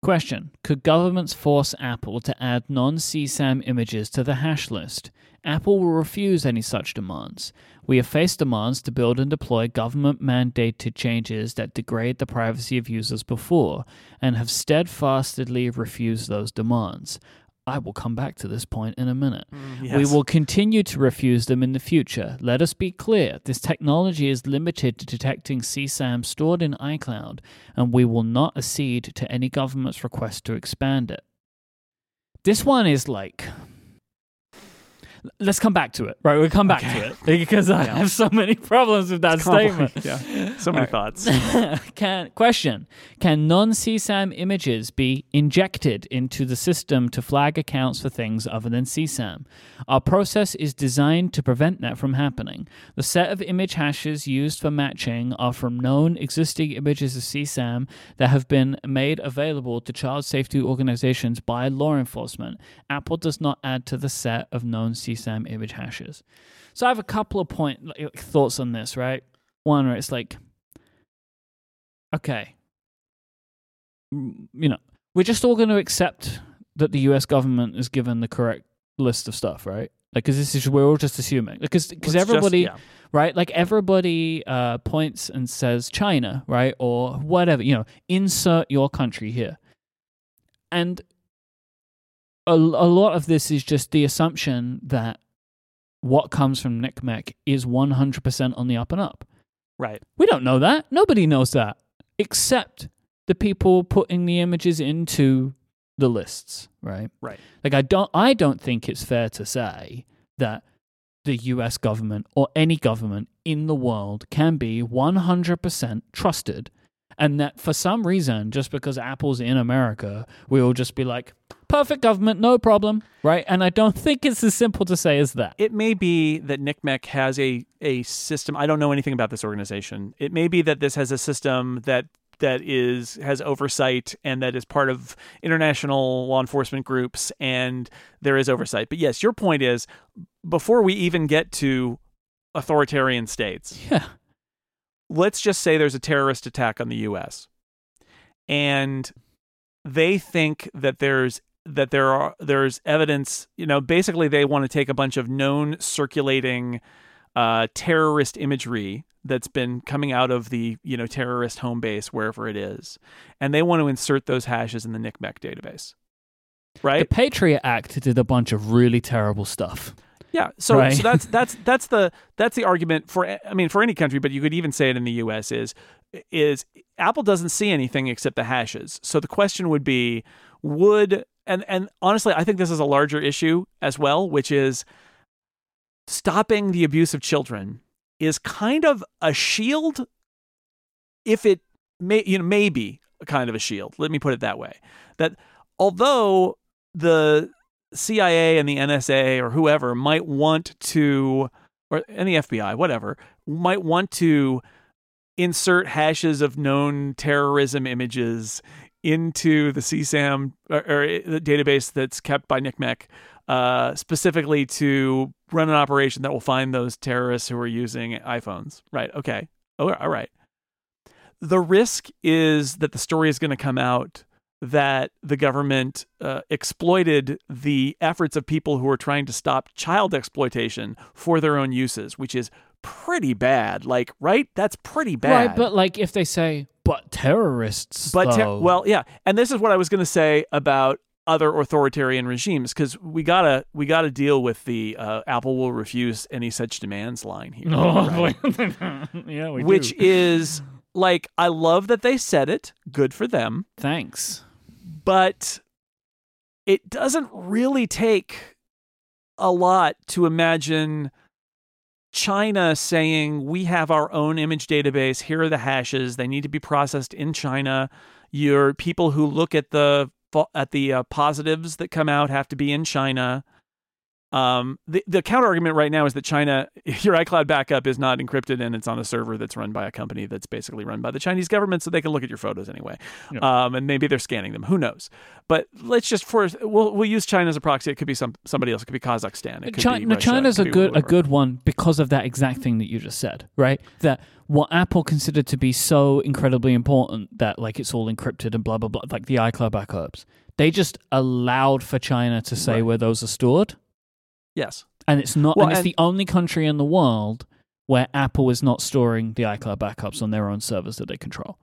Question Could governments force Apple to add non CSAM images to the hash list? Apple will refuse any such demands. We have faced demands to build and deploy government mandated changes that degrade the privacy of users before, and have steadfastly refused those demands. I will come back to this point in a minute. Mm, we Yes. will continue to refuse them in the future. Let us be clear this technology is limited to detecting CSAM stored in iCloud, and we will not accede to any government's request to expand it. This one is like. Let's come back to it. Right, we'll come back Okay. to it because I Yeah. have so many problems with that statement. yeah so many thoughts can question can non-csam images be injected into the system to flag accounts for things other than csam our process is designed to prevent that from happening the set of image hashes used for matching are from known existing images of csam that have been made available to child safety organizations by law enforcement apple does not add to the set of known csam image hashes so i have a couple of point like, thoughts on this right one where it's like okay, you know, we're just all going to accept that the U.S. government is given the correct list of stuff, right? Like, because this is we're all just assuming, because because Let's just- everybody, yeah. right? Like everybody uh, points and says China, right, or whatever, you know, insert your country here, and a, a lot of this is just the assumption that what comes from NCMEC is 100% on the up and up. right We don't know that. Nobody knows that except the people putting the images into the lists, right? Right. Like I don't I don't think it's fair to say that the US government or any government in the world can be 100% trusted and that for some reason just because Apple's in America, we will just be like perfect government, no problem, right? And I don't think it's as simple to say as that. it may be that NCMEC has a a system. I don't know anything about this organization. It may be that this has a system that that is has oversight and that is part of international law enforcement groups and there is oversight. But yes, your point is before we even get to authoritarian states, Yeah. let's just say there's a terrorist attack on the US and they think that there's that there are there's evidence you know basically they want to take a bunch of known circulating uh, terrorist imagery that's been coming out of the you know terrorist home base wherever it is and they want to insert those hashes in the NCMEC database Right. The Patriot Act did a bunch of really terrible stuff. Yeah, so Right. so that's that's that's the that's the argument for I mean for any country, but you could even say it in the U.S. is is Apple doesn't see anything except the hashes. So the question would be, would and and honestly, I think this is a larger issue as well, which is stopping the abuse of children is kind of a shield if it may you know maybe a kind of a shield. Let me put it that way. That although the CIA and the NSA or whoever might want to, or and the FBI, whatever, might want to insert hashes of known terrorism images into the CSAM or, or the database that's kept by NCMEC, uh, specifically to run an operation that will find those terrorists who are using iPhones. Right? Okay. Oh, all right. The risk is that the story is going to come out that the government uh, exploited the efforts of people who are trying to stop child exploitation for their own uses, which is pretty bad. Like, right? That's pretty bad. Right, but like if they say, but terrorists, But ter- well, yeah, and this is what I was going to say about other authoritarian regimes because we gotta we gotta deal with the uh, Apple will refuse any such demands line here, Oh, right? yeah, we which do. is like I love that they said it, good for them, Thanks. but it doesn't really take a lot to imagine China saying we have our own image database. Here are the hashes. They need to be processed in China. Your people who look at the at the uh, positives that come out have to be in China. Um, the the counter argument right now is that China, your iCloud backup is not encrypted and it's on a server that's run by a company that's basically run by the Chinese government, so they can look at your photos anyway. Yeah. Um, and maybe they're scanning them. Who knows? But let's just for we'll we'll use China as a proxy. It could be some somebody else. It could be Kazakhstan. It could China, be Russia, China's a good a good one because of that exact thing that you just said, right? That what Apple considered to be so incredibly important that like it's all encrypted and blah blah blah, like the iCloud backups. They just allowed for China to say Right. where those are stored, Yes. and it's not. Well, and it's and- the only country in the world where Apple is not storing the iCloud backups on their own servers that they control.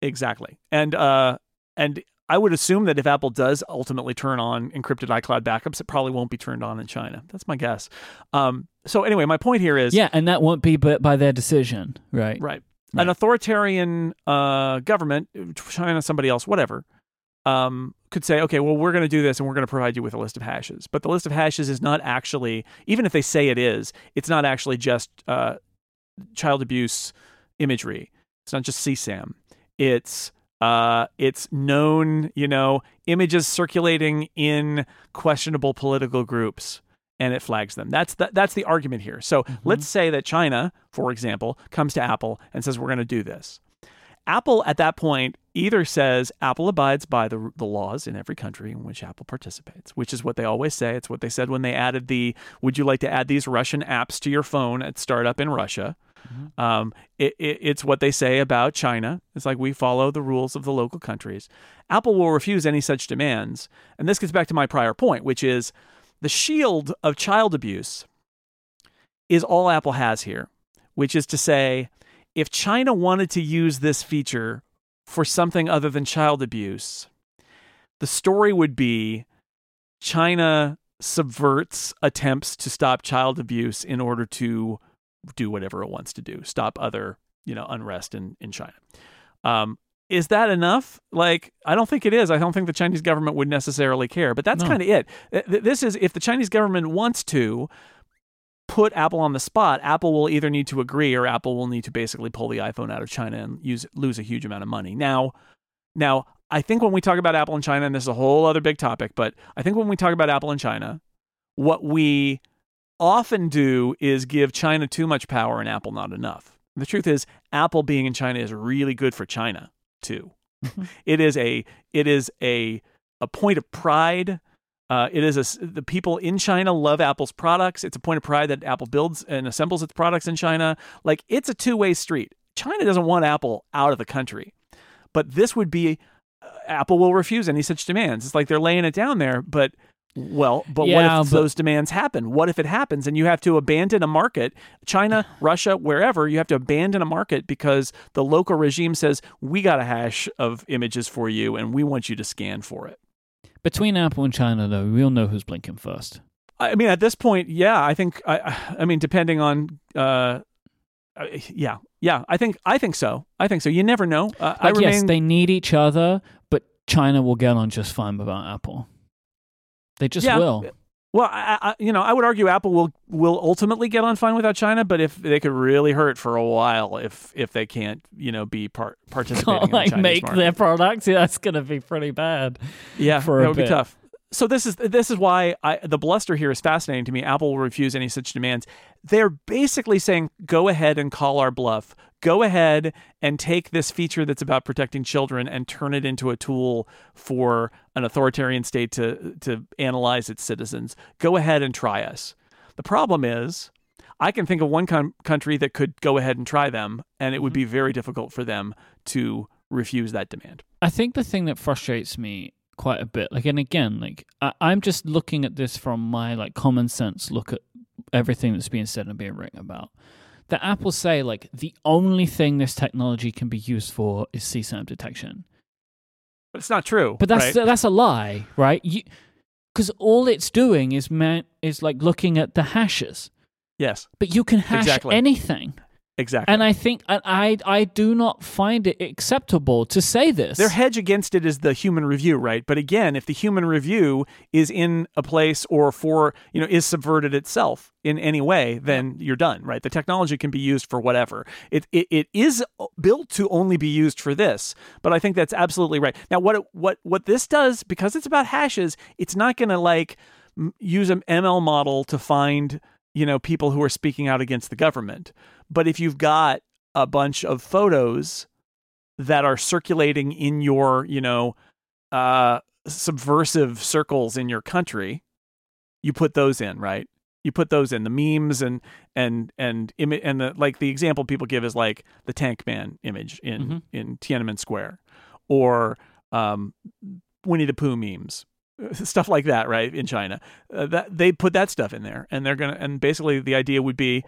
Exactly. And uh and I would assume that if Apple does ultimately turn on encrypted iCloud backups, it probably won't be turned on in China. That's my guess. Um so anyway, my point here is Yeah, and that won't be but by their decision, right? right. Right. An authoritarian uh government, China, somebody else, whatever, um could say, okay, well, we're going to do this and we're going to provide you with a list of hashes. But the list of hashes is not actually, even if they say it is, it's not actually just uh, child abuse imagery. It's not just CSAM. It's uh, it's known, you know, images circulating in questionable political groups, and it flags them. That's the, that's the argument here. So let's say that China, for example, comes to Apple and says we're going to do this. Apple at that point either says Apple abides by the, the laws in every country in which Apple participates, which is what they always say. It's what they said when they added the would you like to add these Russian apps to your phone at startup in Russia. Um, it, it, it's what they say about China. It's like we follow the rules of the local countries. Apple will refuse any such demands. And this gets back to my prior point, which is the shield of child abuse is all Apple has here, which is to say, if China wanted to use this feature for something other than child abuse, the story would be China subverts attempts to stop child abuse in order to do whatever it wants to do, stop other, you know, unrest in, in China. Um, is that enough? Like, I don't think it is. I don't think the Chinese government would necessarily care, but that's No. kind of it. Th- th- This is if the Chinese government wants to put Apple on the spot, Apple will either need to agree or Apple will need to basically pull the iPhone out of China and use lose a huge amount of money. Now, now I think when we talk about Apple in China, and this is a whole other big topic, but I think when we talk about Apple in China, what we often do is give China too much power and Apple not enough. The truth is, Apple being in China is really good for China too. it is a it is a a point of pride. Uh, it is a the people in China love Apple's products. It's a point of pride that Apple builds and assembles its products in China. Like it's a two way street. China doesn't want Apple out of the country, but this would be uh, Apple will refuse any such demands. It's like they're laying it down there, but well, but Yeah, what if but- those demands happen? What if it happens and you have to abandon a market, China, Russia, wherever, you have to abandon a market because the local regime says, we got a hash of images for you and we want you to scan for it. Between Apple and China, though, we all know who's blinking first. I mean, at this point, yeah, I think, I, I mean, depending on, uh, uh, yeah, yeah, I think, I think so. I think so. You never know. Uh, I Like, remain, yes, they need each other, but China will get on just fine without Apple. They just Yeah. will. Well, I, I, you know, I would argue Apple will will ultimately get on fine without China, but if they could really hurt for a while if if they can't, you know, be part participating Can't in the like make market. their products. Yeah, that's gonna be pretty bad. yeah, for a that would be tough. So this is this is why I, the bluster here is fascinating to me. Apple will refuse any such demands. They're basically saying, "Go ahead and call our bluff. Go ahead and take this feature that's about protecting children and turn it into a tool for an authoritarian state to to analyze its citizens. Go ahead and try us." The problem is, I can think of one com- country that could go ahead and try them, and it would mm-hmm. be very difficult for them to refuse that demand. I think the thing that frustrates me quite a bit, like, and again, like, I, I'm just looking at this from my like common sense look at everything that's being said and being written about. That Apple say like the only thing this technology can be used for is CSAM detection, But it's not true. but that's right? that's a lie, right? You because all it's doing is man is like looking at the hashes, yes. but you can hash Exactly. anything. Exactly. And I think I I do not find it acceptable to say this. Their hedge against it is the human review, right? But again, if the human review is in a place or for, you know, is subverted itself in any way, then you're done, right? The technology can be used for whatever. It, it it is built to only be used for this, but I think that's absolutely right. Now what it, what what this does because it's about hashes, it's not going to like use an ML model to find you know, people who are speaking out against the government. But if you've got a bunch of photos that are circulating in your, you know, uh, subversive circles in your country, you put those in, right? You put those in the memes and and and and the like. The example people give is like the Tank Man image in mm-hmm. in Tiananmen Square, or um, Winnie the Pooh memes, stuff like that, right? In China, uh, that they put that stuff in there, and they're gonna. And basically, the idea would be,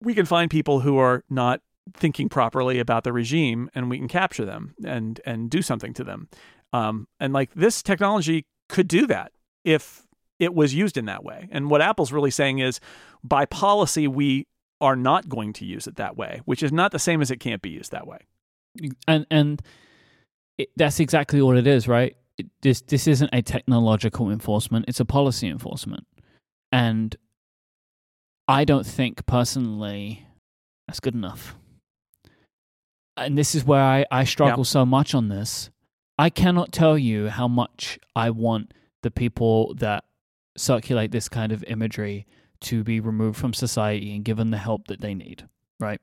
we can find people who are not thinking properly about the regime, and we can capture them and and do something to them. Um, and like this technology could do that if it was used in that way. And what Apple's really saying is, by policy, we are not going to use it that way, which is not the same as it can't be used that way. And and it, that's exactly what it is, right? This this isn't a technological enforcement; it's a policy enforcement, and I don't think personally that's good enough. And this is where I, I struggle yep. so much on this. I cannot tell you how much I want the people that circulate this kind of imagery to be removed from society and given the help that they need, right?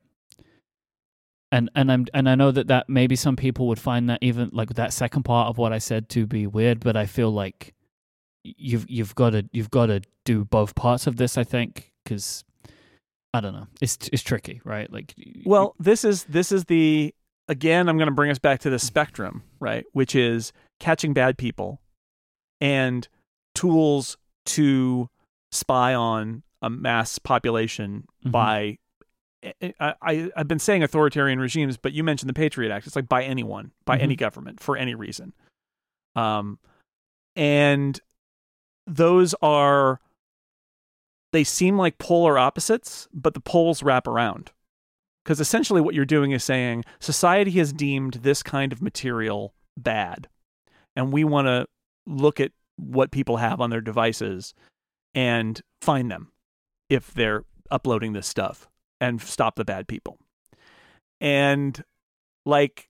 And and I'm and I know that that maybe some people would find that even like that second part of what I said to be weird, but I feel like you've you've got to you've got to do both parts of this. I think because I don't know, it's it's tricky, right? Like, well, this is this is the again. I'm going to bring us back to the spectrum, right? Which is catching bad people and tools to spy on a mass population mm-hmm. by I, I have been saying authoritarian regimes, but you mentioned the Patriot Act. It's like by anyone, by mm-hmm. any government, for any reason. Um, and those are they seem like polar opposites, but the poles wrap around. Because essentially, what you're doing is saying society has deemed this kind of material bad, and we want to look at what people have on their devices and find them if they're uploading this stuff and stop the bad people. And like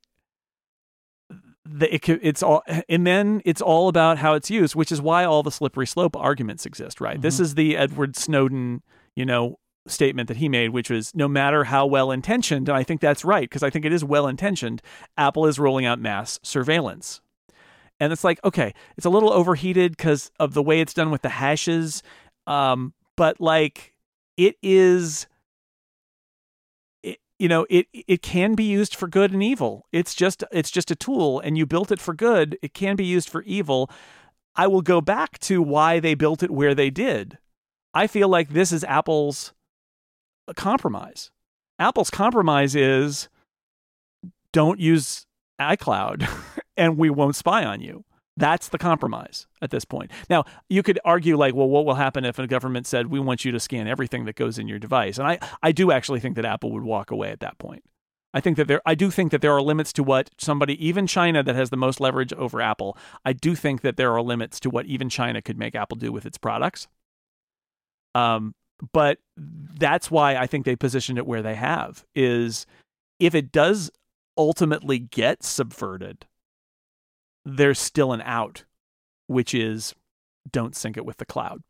the, it, it's all and then it's all about how it's used which is why all the slippery slope arguments exist right mm-hmm. this is the edward snowden you know statement that he made which was no matter how well intentioned and i think that's right because i think it is well intentioned apple is rolling out mass surveillance and it's like okay it's a little overheated because of the way it's done with the hashes um, but like it is you know it it can be used for good and evil. It's just it's just a tool and you built it for good. It can be used for evil. I will go back to why they built it where they did. I feel like this is apple's compromise. Apple's compromise is don't use icloud and we won't spy on you that's the compromise at this point. Now, you could argue like, well, what will happen if a government said we want you to scan everything that goes in your device? And I, I do actually think that Apple would walk away at that point. I think that there I do think that there are limits to what somebody even China that has the most leverage over Apple. I do think that there are limits to what even China could make Apple do with its products. Um but that's why I think they positioned it where they have is if it does ultimately get subverted there's still an out, which is don't sync it with the cloud.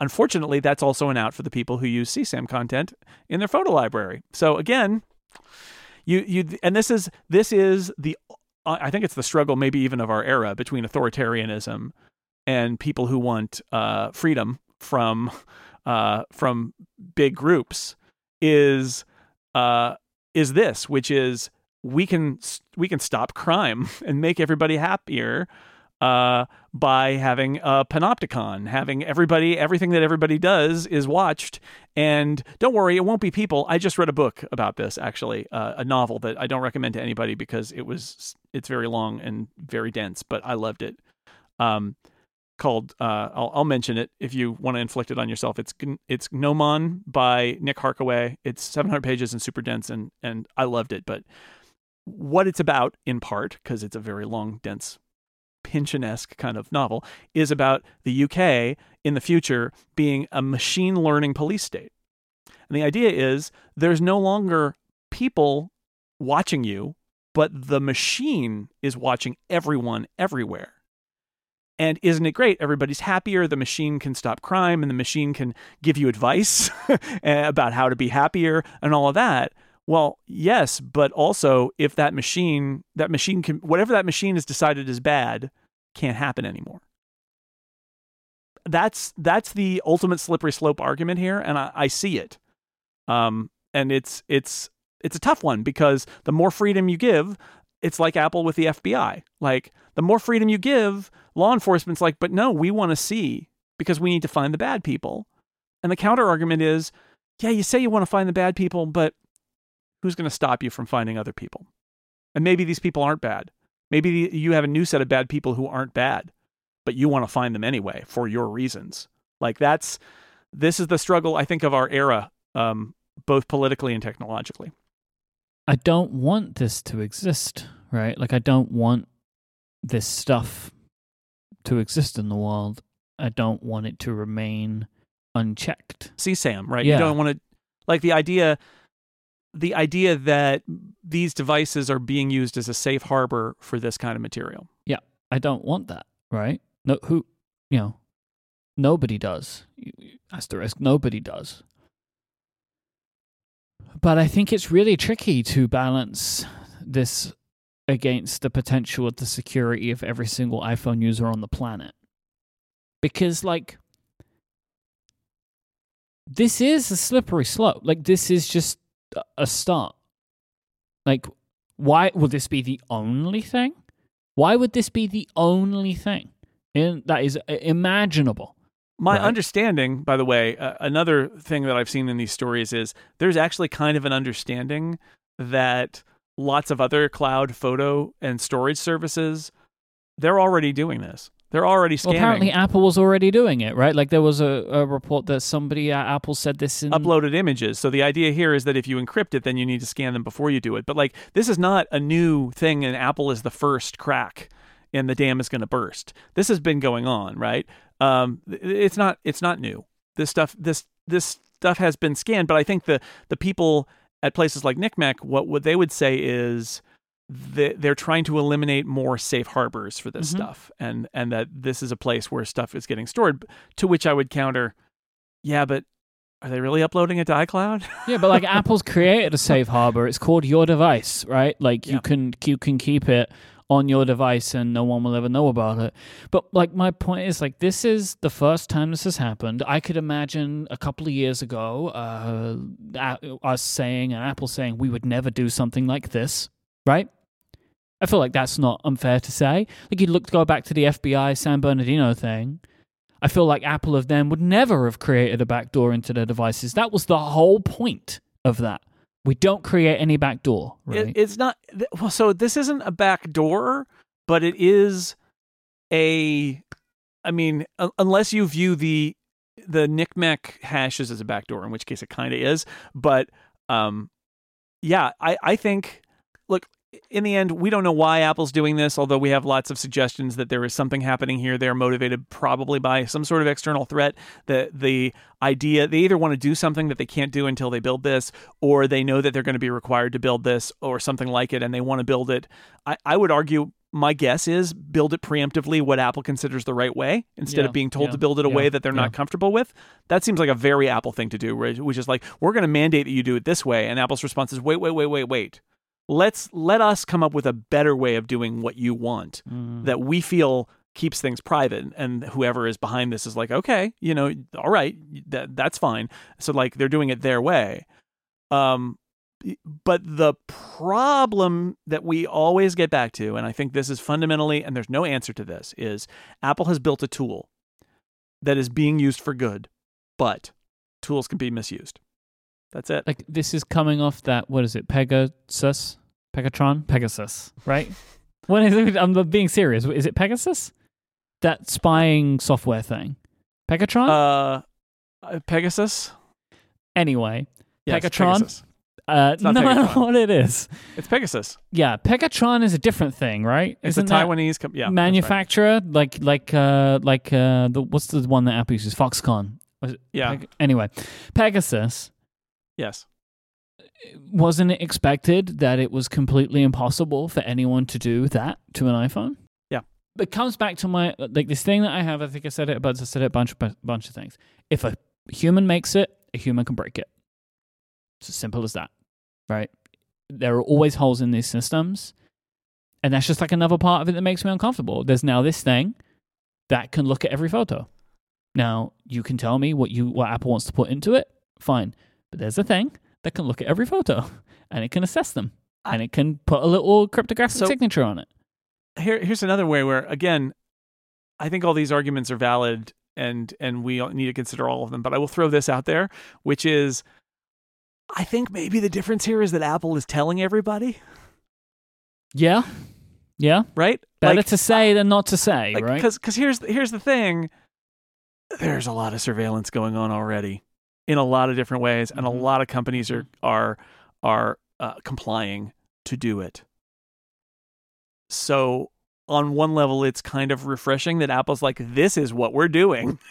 Unfortunately, that's also an out for the people who use CSAM content in their photo library. So again, you you and this is this is the I think it's the struggle maybe even of our era between authoritarianism and people who want uh, freedom from uh, from big groups is uh, is this, which is we can we can stop crime and make everybody happier uh, by having a panopticon, having everybody everything that everybody does is watched. And don't worry, it won't be people. I just read a book about this actually, uh, a novel that I don't recommend to anybody because it was it's very long and very dense, but I loved it. Um, called uh, I'll, I'll mention it if you want to inflict it on yourself. It's it's Gnomon by Nick Harkaway. It's 700 pages and super dense, and and I loved it. But what it's about, in part, because it's a very long, dense, Pynchon-esque kind of novel, is about the UK in the future being a machine learning police state. And the idea is there's no longer people watching you, but the machine is watching everyone everywhere. And isn't it great? Everybody's happier. The machine can stop crime and the machine can give you advice about how to be happier and all of that. Well, yes, but also if that machine, that machine can, whatever that machine has decided is bad, can't happen anymore. That's that's the ultimate slippery slope argument here, and I, I see it. Um, and it's it's it's a tough one because the more freedom you give, it's like Apple with the FBI. Like the more freedom you give, law enforcement's like, but no, we want to see because we need to find the bad people. And the counter argument is, yeah, you say you want to find the bad people, but who's going to stop you from finding other people? And maybe these people aren't bad. Maybe you have a new set of bad people who aren't bad, but you want to find them anyway for your reasons. Like that's this is the struggle I think of our era, um, both politically and technologically. I don't want this to exist, right? Like I don't want this stuff to exist in the world. I don't want it to remain unchecked. CSAM, right? Yeah. You don't want to like the idea the idea that these devices are being used as a safe harbor for this kind of material. Yeah, I don't want that, right? No, who, you know, nobody does. Asterisk, nobody does. But I think it's really tricky to balance this against the potential of the security of every single iPhone user on the planet. Because, like, this is a slippery slope. Like, this is just a start. Like, why would this be the only thing? Why would this be the only thing in, that is uh, imaginable? My Right. understanding, by the way, uh, another thing that I've seen in these stories is there's actually kind of an understanding that lots of other cloud photo and storage services they're already doing this. They're already Well, apparently Apple was already doing it, right? Like there was a, a report that somebody at Apple said this in uploaded images. So the idea here is that if you encrypt it, then you need to scan them before you do it. But like this is not a new thing, and Apple is the first crack, and the dam is going to burst. This has been going on, right? Um, it's not it's not new. This stuff this this stuff has been scanned, but I think the the people at places like NCMEC, what what they would say is that they're trying to eliminate more safe harbors for this Mhm. stuff, and and that this is a place where stuff is getting stored. To which I would counter, yeah, but are they really uploading it to iCloud? Yeah, but like Apple's created a safe harbor. It's called your device, right? Like you Yeah. can you can keep it on your device and no one will ever know about it. But like my point is like this is the first time this has happened. I could imagine a couple of years ago uh us saying and Apple saying we would never do something like this, right? I feel like that's not unfair to say. Like you look to go back to the FBI San Bernardino thing. I feel like Apple of them would never have created a backdoor into their devices. That was the whole point of that. We don't create any backdoor, right? It, it's not well. So this isn't a backdoor, but it is a. I mean, un- unless you view the the NCMEC hashes as a backdoor, in which case it kind of is. But um, yeah, I I think look. In the end, we don't know why Apple's doing this, although we have lots of suggestions that there is something happening here. They're motivated probably by some sort of external threat. The the idea they either want to do something that they can't do until they build this, or they know that they're going to be required to build this or something like it, and they want to build it. I, I would argue my guess is build it preemptively what Apple considers the right way instead Yeah, of being told yeah, to build it a yeah, way that they're not comfortable with. That seems like a very Apple thing to do, which is like, we're going to mandate that you do it this way. And Apple's response is, wait, wait, wait, wait, wait. Let's let us come up with a better way of doing what you want Mm. that we feel keeps things private and whoever is behind this is like okay you know all right that that's fine. So like they're doing it their way. Um but the problem that we always get back to and i think this is fundamentally and there's no answer to this is apple has built a tool that is being used for good but tools can be misused that's it like this is coming off that what is it? Pegasus? Pegatron? Pegasus, right? What is it? I'm being serious. Is it Pegasus? that spying software thing? Pegatron. Uh, Pegasus. anyway, Yes, Pegatron? Pegasus. uh, not no matter Pegatron. what it is. It's Pegasus. Yeah, Pegatron is a different thing, right? It's Isn't a Taiwanese. Com- yeah, that's right. manufacturer like like uh like uh the what's the one that Apple uses? Foxconn. Yeah. Peg- anyway, Pegasus. Yes. wasn't it expected that it was completely impossible for anyone to do that to an iPhone? Yeah. It comes back to my like this thing that I have. I think I said it, but I said it a bunch of bunch of things. If a human makes it, a human can break it. It's as simple as that, right? There are always holes in these systems, and that's just like another part of it that makes me uncomfortable. There's now this thing that can look at every photo. Now you can tell me what you what Apple wants to put into it, fine. But there's a thing that can look at every photo and it can assess them and it can put a little cryptographic So- signature on it. Here, here's another way where, again, I think all these arguments are valid, and and we need to consider all of them. But I will throw this out there, which is, I think maybe the difference here is that Apple is telling everybody, Yeah. Yeah. right? Better Like, to say than not to say, like, right? Because because here's here's the thing, there's a lot of surveillance going on already in a lot of different ways, and a Mhm. lot of companies are are are uh, complying to do it. So on one level, it's kind of refreshing that Apple's like, this is what we're doing.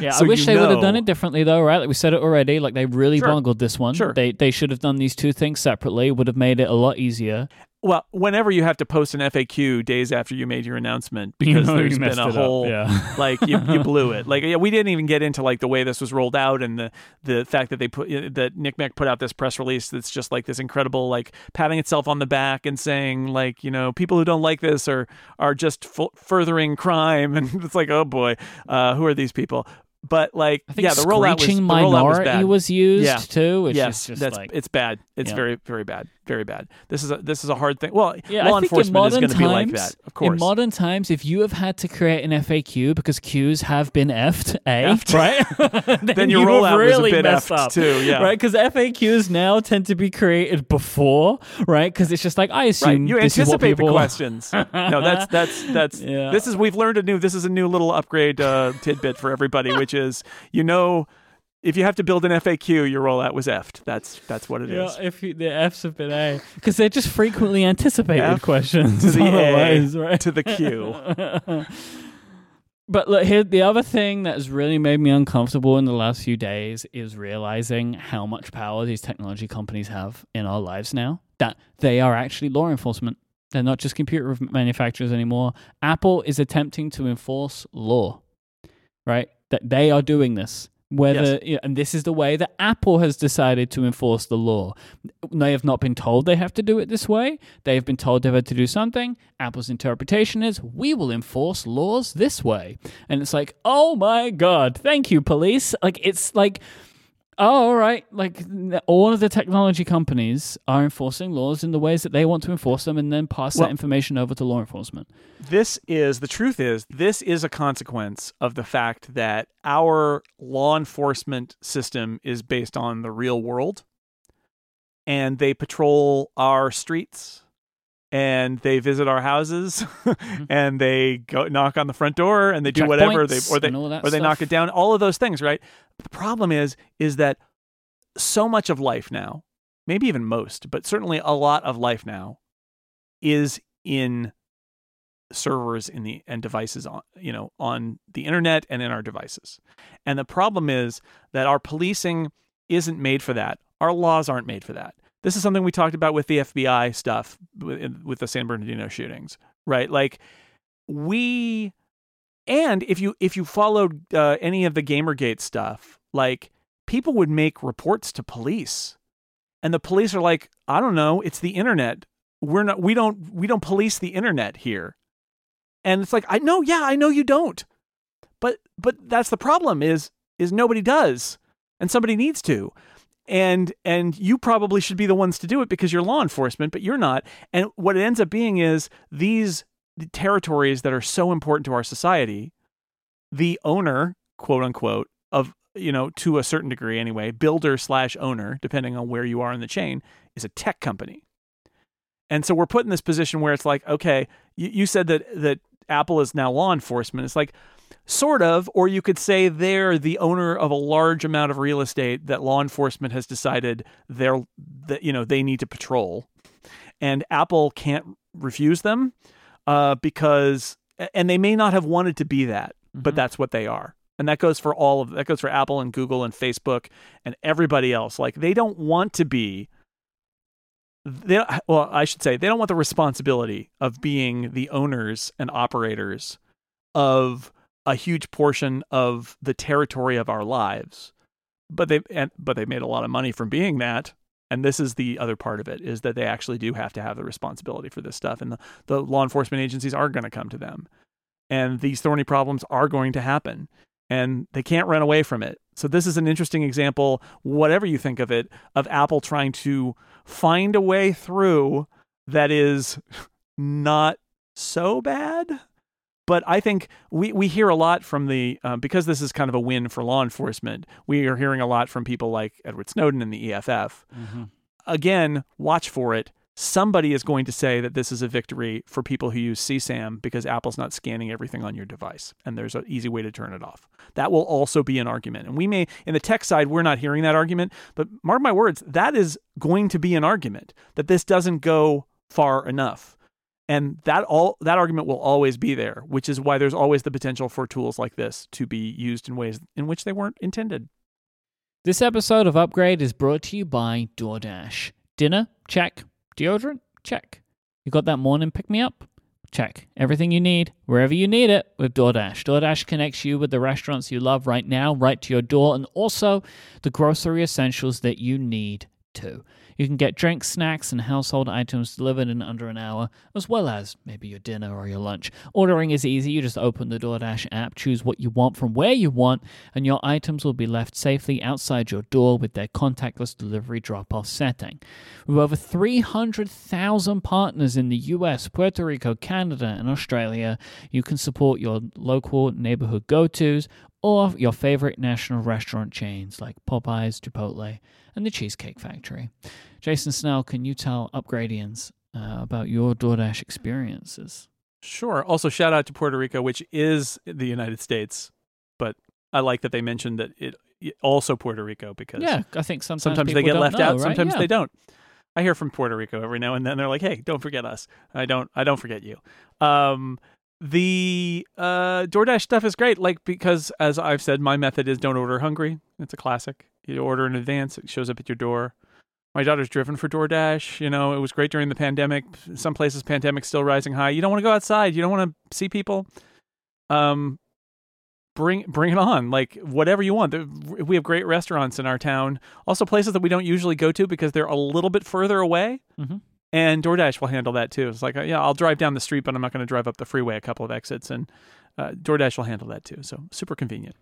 Yeah, So I wish they would have done it differently though, right? Like we said it already. Like they really Sure. bungled this one. Sure. They they should have done these two things separately. Would have made it a lot easier. Well, whenever you have to post an FAQ days after you made your announcement You because know you there's messed been a whole yeah. like you, you blew it. Like yeah, we didn't even get into like the way this was rolled out and the the fact that they put that NCMEC put out this press release that's just like this incredible like patting itself on the back and saying like you know people who don't like this are are just fu- furthering crime and it's like oh boy uh, who are these people? But like yeah, the rollout was the rollout was bad. was, used Yeah. too, which yes, is just that's like it's bad. It's Yeah. very very bad, very bad. This is a this is a hard thing. Well, Yeah, law I think in enforcement is going to be like that, of course. In modern times, if you have had to create an FAQ because queues have been effed, a Effed. right, then, then your you rollout really was a bit messed effed up, too. Yeah, right? Because FAQs now tend to be created before, right? Because it's just like I Right. assume You this is what anticipate the questions. no, that's that's that's Yeah. this is we've learned a new this is a new little upgrade uh, tidbit for everybody, which is you know if you have to build an FAQ, your rollout was effed. That's that's what it is. If you, the F's have been A, because they're just frequently anticipated F questions to the A right? to the Q. But look, here the other thing that has really made me uncomfortable in the last few days is realizing how much power these technology companies have in our lives now. That they are actually law enforcement. They're not just computer manufacturers anymore. Apple is attempting to enforce law, right? That they are doing this. Whether yeah, and this is the way that Apple has decided to enforce the law. They have not been told they have to do it this way. They have been told they have to do something. Apple's interpretation is we will enforce laws this way. And it's like, oh my God, thank you, police. Like, it's like, oh, all right. Like, all of the technology companies are enforcing laws in the ways that they want to enforce them and then pass Well- that information over to law enforcement. This is the truth is this is a consequence of the fact that our law enforcement system is based on the real world and they patrol our streets and they visit our houses mm-hmm. and they go knock on the front door and they do whatever they or they and all that or they knock it down all of those things right? The problem is is that so much of life now maybe even most but certainly a lot of life now is in servers in the and devices on you know on the internet and in our devices. And the problem is that our policing isn't made for that. Our laws aren't made for that this is something we talked about with the FBI stuff with, with the San Bernardino shootings right? Like we and if you if you followed uh, any of the gamergate stuff like people would make reports to police. And the police are like i don't know it's the internet. We're not we don't we don't police the internet here. And it's like i know yeah i know you don't. But but that's the problem is is nobody does. And somebody needs to and and you probably should be the ones to do it because you're law enforcement but you're not and what it ends up being is these territories that are so important to our society the owner quote unquote of you know to a certain degree anyway builder slash owner depending on where you are in the chain is a tech company and so we're put in this position where it's like okay you, you said that that Apple is now law enforcement. It's like sort of, or you could say they're the owner of a large amount of real estate that law enforcement has decided they're that you know they need to patrol, and Apple can't refuse them uh, because and they may not have wanted to be that, but Mhm. that's what they are. And that goes for all of that goes for Apple and Google and Facebook and everybody else. Like they don't want to be they well, I should say they don't want the responsibility of being the owners and operators of a huge portion of the territory of our lives. But they and, but they made a lot of money from being that. And this is the other part of it is that they actually do have to have the responsibility for this stuff and the, the law enforcement agencies are going to come to them. And these thorny problems are going to happen and they can't run away from it. So this is an interesting example, whatever you think of it, of Apple trying to find a way through that is not so bad. But I think we, we hear a lot from the uh, because this is kind of a win for law enforcement. We are hearing a lot from people like Edward Snowden and the EFF. Again, watch for it. Somebody is going to say that this is a victory for people who use CSAM because Apple's not scanning everything on your device, and there's an easy way to turn it off. That will also be an argument. And we may, in the tech side, we're not hearing that argument, but mark my words, that is going to be an argument that this doesn't go far enough. And that all that argument will always be there, which is why there's always the potential for tools like this to be used in ways in which they weren't intended. This episode of Upgrade is brought to you by DoorDash. Dinner? Check. Deodorant? Check. You got that morning pick me up? Check. Everything you need, wherever you need it, with DoorDash. DoorDash connects you with the restaurants you love right now, right to your door, and also the grocery essentials that you need too. You can get drinks, snacks, and household items delivered in under an hour, as well as maybe your dinner or your lunch. Ordering is easy. You just open the DoorDash app, choose what you want from where you want, and your items will be left safely outside your door with their contactless delivery drop off setting. With over 300,000 partners in the US, Puerto Rico, Canada, and Australia, you can support your local neighborhood go tos or your favorite national restaurant chains like Popeyes, Chipotle, and the Cheesecake Factory. Jason Snell, can you tell Upgradians uh, about your DoorDash experiences? Sure. Also, shout out to Puerto Rico, which is the United States, but I like that they mentioned that it it- also Puerto Rico because Yeah, I think sometimes, sometimes they get left know, out, right? sometimes Yeah. they don't. I hear from Puerto Rico every now and then. They're like, "Hey, don't forget us." I don't. I don't forget you. Um, the uh, DoorDash stuff is great, like because as I've said, my method is don't order hungry. It's a classic. You order in advance; it shows up at your door. My daughter's driven for DoorDash. You know, it was great during the pandemic. Some places, pandemic still rising high. You don't want to go outside. You don't want to see people. Um, bring bring it on. Like whatever you want. We have great restaurants in our town. Also, places that we don't usually go to because they're a little bit further away. Mhm. And DoorDash will handle that too. It's like, uh, yeah, I'll drive down the street, but I'm not going to drive up the freeway a couple of exits, and uh, DoorDash will handle that too. So super convenient.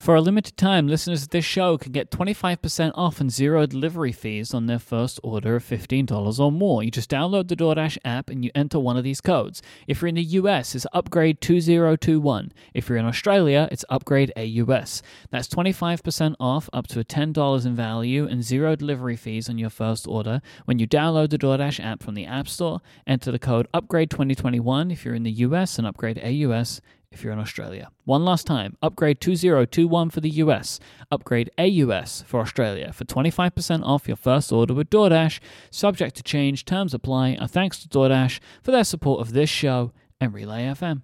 For a limited time, listeners of this show can get 25% off and zero delivery fees on their first order of $15 or more. You just download the DoorDash app and you enter one of these codes. If you're in the US, it's upgrade 2021. If you're in Australia, it's upgrade AUS. That's 25% off up to $10 in value and zero delivery fees on your first order when you download the DoorDash app from the App Store. Enter the code upgrade 2021 if you're in the US and upgrade AUS if you're in Australia. One last time, upgrade 2021 for the US, upgrade AUS for Australia for 25% off your first order with DoorDash. Subject to change, terms apply. And thanks to DoorDash for their support of this show and Relay FM.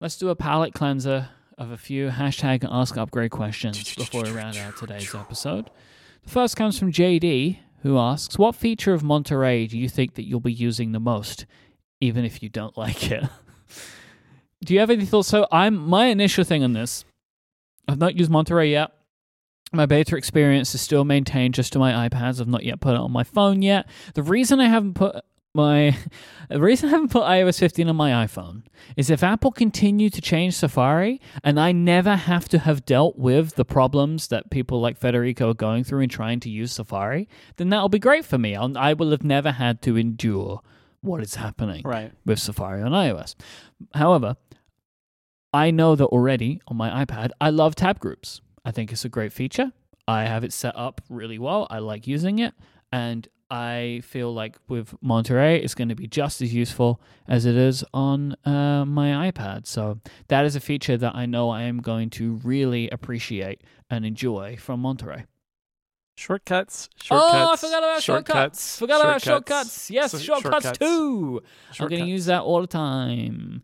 Let's do a palate cleanser of a few hashtag ask upgrade questions before we round out today's episode. The first comes from JD, who asks, What feature of Monterey do you think that you'll be using the most, even if you don't like it? Do you have any thoughts? So I'm my initial thing on this. I've not used Monterey yet. My beta experience is still maintained just to my iPads. I've not yet put it on my phone yet. The reason I haven't put my the reason I haven't put iOS 15 on my iPhone is if Apple continue to change Safari and I never have to have dealt with the problems that people like Federico are going through in trying to use Safari, then that'll be great for me. I'll, I will have never had to endure what is happening Right. with Safari on iOS. However, I know that already on my iPad, I love tab groups. I think it's a great feature. I have it set up really well. I like using it. And I feel like with Monterey, it's going to be just as useful as it is on uh, my iPad. So that is a feature that I know I am going to really appreciate and enjoy from Monterey. Shortcuts. Shortcuts. Oh, I forgot about shortcuts. Forgot about shortcuts. Yes, shortcuts, shortcuts. too. I'm going to use that all the time.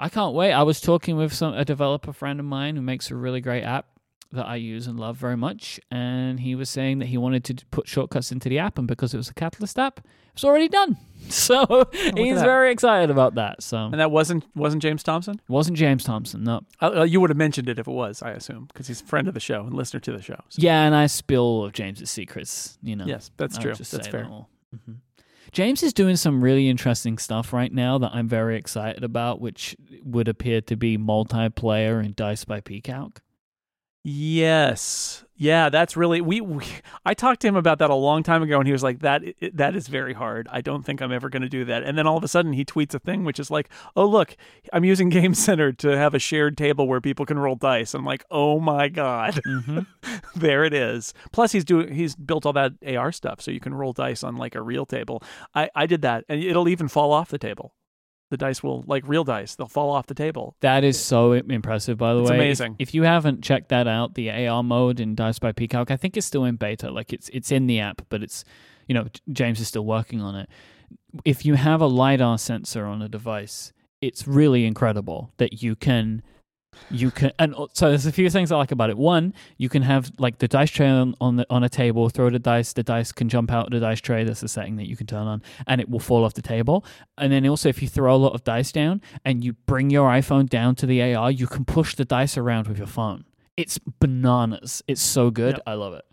I can't wait. I was talking with some a developer friend of mine who makes a really great app that I use and love very much, and he was saying that he wanted to put shortcuts into the app, and because it was a Catalyst app, it's already done. So he's very excited about that. So And that wasn't wasn't James Thompson. it wasn't James Thompson, no. Uh, uh, you would have mentioned it if it was, I assume, because he's a friend of the show and listener to the show. So, Yeah, and I spill all of James's secrets. You know. Yes, that's true. That's fair. them all. James is doing some really interesting stuff right now that I'm very excited about, which would appear to be multiplayer in Dice by PCalc. Yes. Yeah, that's really we, we I talked to him about that a long time ago and he was like that that is very hard. I don't think I'm ever going to do that. And then all of a sudden he tweets a thing which is like, "Oh, look, I'm using Game Center to have a shared table where people can roll dice." I'm like, "Oh my god." Mm-hmm. there it is. Plus he's doing he's built all that AR stuff so you can roll dice on like a real table. I I did that and it'll even fall off the table. The dice will like real dice, they'll fall off the table. That is so impressive, by the It's way. Amazing. If, you haven't checked that out, the AR mode in Dice by PCalc, I think it's still in beta. Like it's it's in the app, but it's you know James is still working on it. If you have a lidar sensor on a device, it's really incredible that you can you can and uh, so there's a few things I like about it. One, you can have like the dice tray on, on the on a table, throw the dice, the dice can jump out of the dice tray. That's a setting that you can turn on, and it will fall off the table. And then also, if you throw a lot of dice down and you bring your iPhone down to the AR, you can push the dice around with your phone. It's bananas. It's so good. Yep. I love it.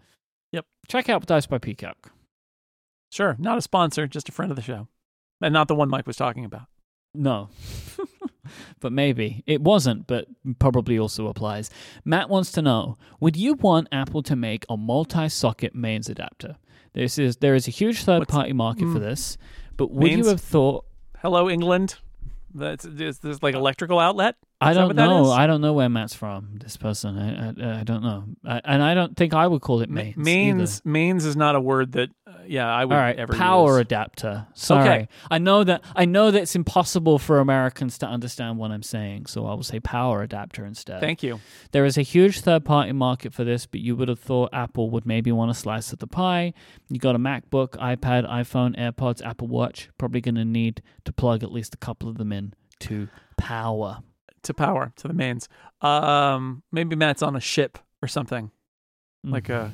Yep. Check out Dice by PCalc. Sure, not a sponsor, just a friend of the show. And not the one Mike was talking about. No. But maybe. It wasn't, but probably also applies. Matt wants to know Would you want Apple to make a multi socket mains adapter? This is there is a huge third party market for mm. this, but would you have thought Hello, England. That's is this like electrical outlet? I don't know. I don't know where Matt's from. This person, I, I, I don't know, I, and I don't think I would call it Ma- mains. mains mains is not a word that uh, yeah I would All right, power use. adapter. Sorry, Okay. I know that I know that it's impossible for Americans to understand what I'm saying, so I will say power adapter instead. Thank you. There is a huge third party market for this, but you would have thought Apple would maybe want a slice of the pie. You got a MacBook, iPad, iPhone, AirPods, Apple Watch. Probably going to need to plug at least a couple of them in to power. To power to the mains. Um, maybe Matt's on a ship or something. Like a,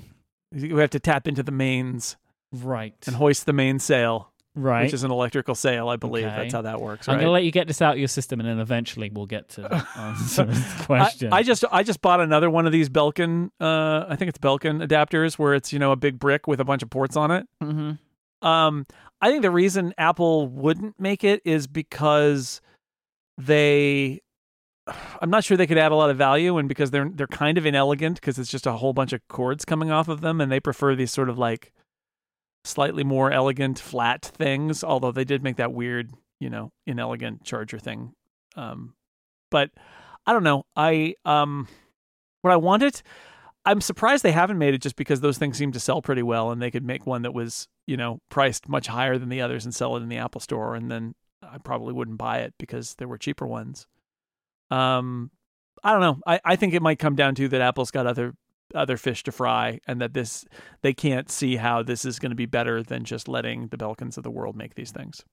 we have to tap into the mains right, and hoist the mainsail, right. which is an electrical sail, I believe. Okay. That's how that works. I'm going to let you get this out of your system, and then eventually we'll get to answer the I, question. I just I just bought another one of these Belkin. Uh, I think it's Belkin adapters, where it's you know a big brick with a bunch of ports on it. mm-hmm. Um, I think the reason Apple wouldn't make it is because they. I'm not sure they could add a lot of value, and because they're they're kind of inelegant because it's just a whole bunch of cords coming off of them, and they prefer these sort of like slightly more elegant flat things. Although they did make that weird, you know, inelegant charger thing. Um, but I don't know. I um, what I wanted. I'm surprised they haven't made it just because those things seem to sell pretty well, and they could make one that was, you know, priced much higher than the others and sell it in the Apple Store, and then I probably wouldn't buy it because there were cheaper ones. Um, I don't know. I, I think it might come down to that Apple's got other other fish to fry, and that this they can't see how this is going to be better than just letting the Belkins of the world make these things.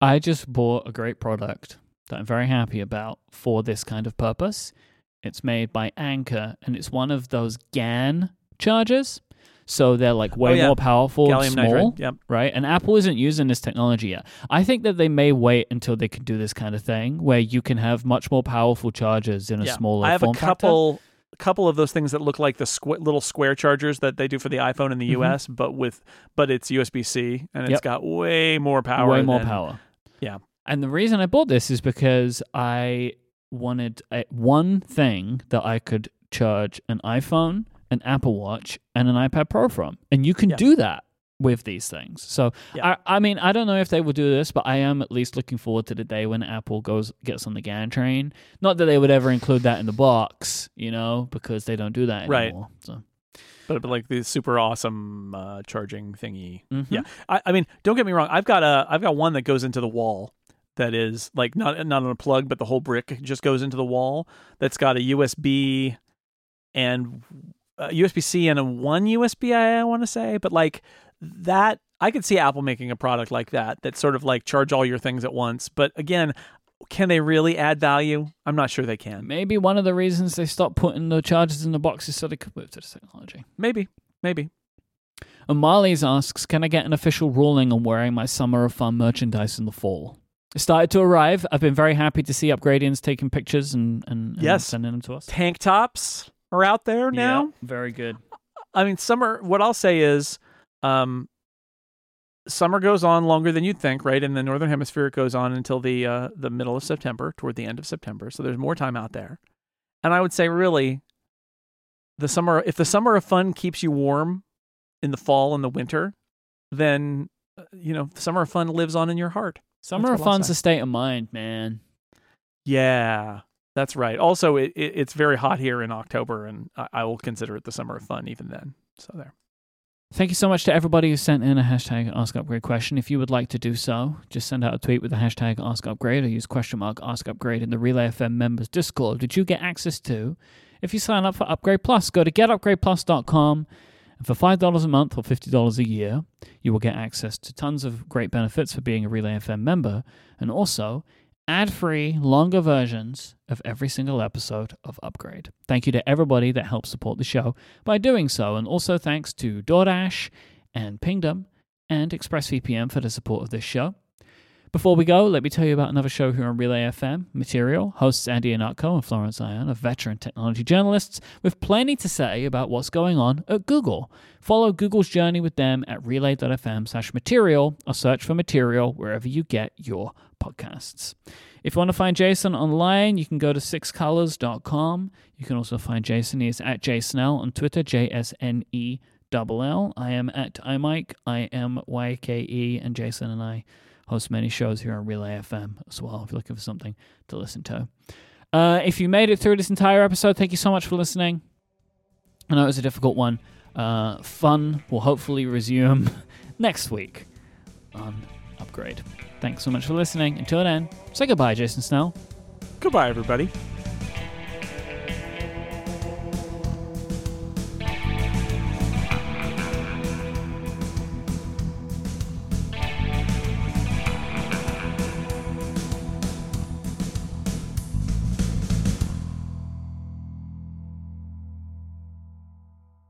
I just bought a great product that I'm very happy about for this kind of purpose. It's made by Anker, and it's one of those GAN chargers. So they're like way Oh, yeah. more powerful Gallium small. Yep. right? And Apple isn't using this technology yet. I think that they may wait until they can do this kind of thing where you can have much more powerful chargers in a Yeah. smaller I have a form factor. couple couple of those things that look like the squ- little square chargers that they do for the iPhone in the Mhm. US, but with but it's USB C and it's Yep. got way more power. way more than- power. yeah. And the reason I bought this is because I wanted a, one thing that I could charge an iPhone, an Apple Watch, and an iPad Pro from. And you can Yeah. do that with these things. So Yeah. I, I mean, I don't know if they will do this, but I am at least looking forward to the day when Apple goes gets on the GAN train. Not that they would ever include that in the box, you know, because they don't do that Right. anymore. So But, but like the super awesome uh, charging thingy. Mhm. Yeah. I, I mean, don't get me wrong. I've got a I've got one that goes into the wall that is like not not on a plug, but the whole brick just goes into the wall. That's got a USB and uh, USB C and a one USB. I, I want to say, but like that, I could see Apple making a product like that that sort of like charge all your things at once. But again, can they really add value? I'm not sure they can. Maybe one of the reasons they stopped putting the chargers in the boxes so they could move to this technology. Maybe, maybe. And asks, can I get an official ruling on wearing my Summer of Fun merchandise in the fall? It started to arrive. I've been very happy to see Upgradians taking pictures and, and, and Yes. sending them to us. Tank tops are out there now. Yeah, very good. I mean, summer. What I'll say is, um, summer goes on longer than you'd think, right? In the northern hemisphere, it goes on until the uh, the middle of September, toward the end of September. So there's more time out there. And I would say, really, the summer. If the summer of fun keeps you warm in the fall and the winter, then uh, you know, summer of fun lives on in your heart. Summer of Fun's a state of mind, man. Yeah, that's right. Also, it, it it's very hot here in October, and I, I will consider it the summer of fun even then. So there. Thank you so much to everybody who sent in a hashtag Ask Upgrade question. If you would like to do so, just send out a tweet with the hashtag Ask Upgrade or use question mark Ask Upgrade in the Relay FM members Discord, which you get access to if you sign up for Upgrade Plus. Go to getupgradeplus.com, and for $5 a month or $50 a year, you will get access to tons of great benefits for being a Relay FM member, and also ad free, longer versions of every single episode of Upgrade. Thank you to everybody that helps support the show by doing so, and also thanks to DoorDash and Pingdom and ExpressVPN for the support of this show. Before we go, let me tell you about another show here on Relay FM, Material. Hosts Andy Ihnatko and Florence Ion are veteran technology journalists with plenty to say about what's going on at Google. Follow Google's journey with them at relay.fm slash material or search for material wherever you get your podcasts. If you want to find Jason online, you can go to sixcolors.com. You can also find Jason. He is at jsnell on Twitter, J S N E double L. I am at iMyke, I M Y K E, and Jason and I host many shows here on Relay FM as well if you're looking for something to listen to. Uh, if you made it through this entire episode, thank you so much for listening. I know it was a difficult one. Uh, fun will hopefully resume next week on Upgrade. Thanks so much for listening. Until then, say goodbye, Jason Snell. Goodbye, everybody.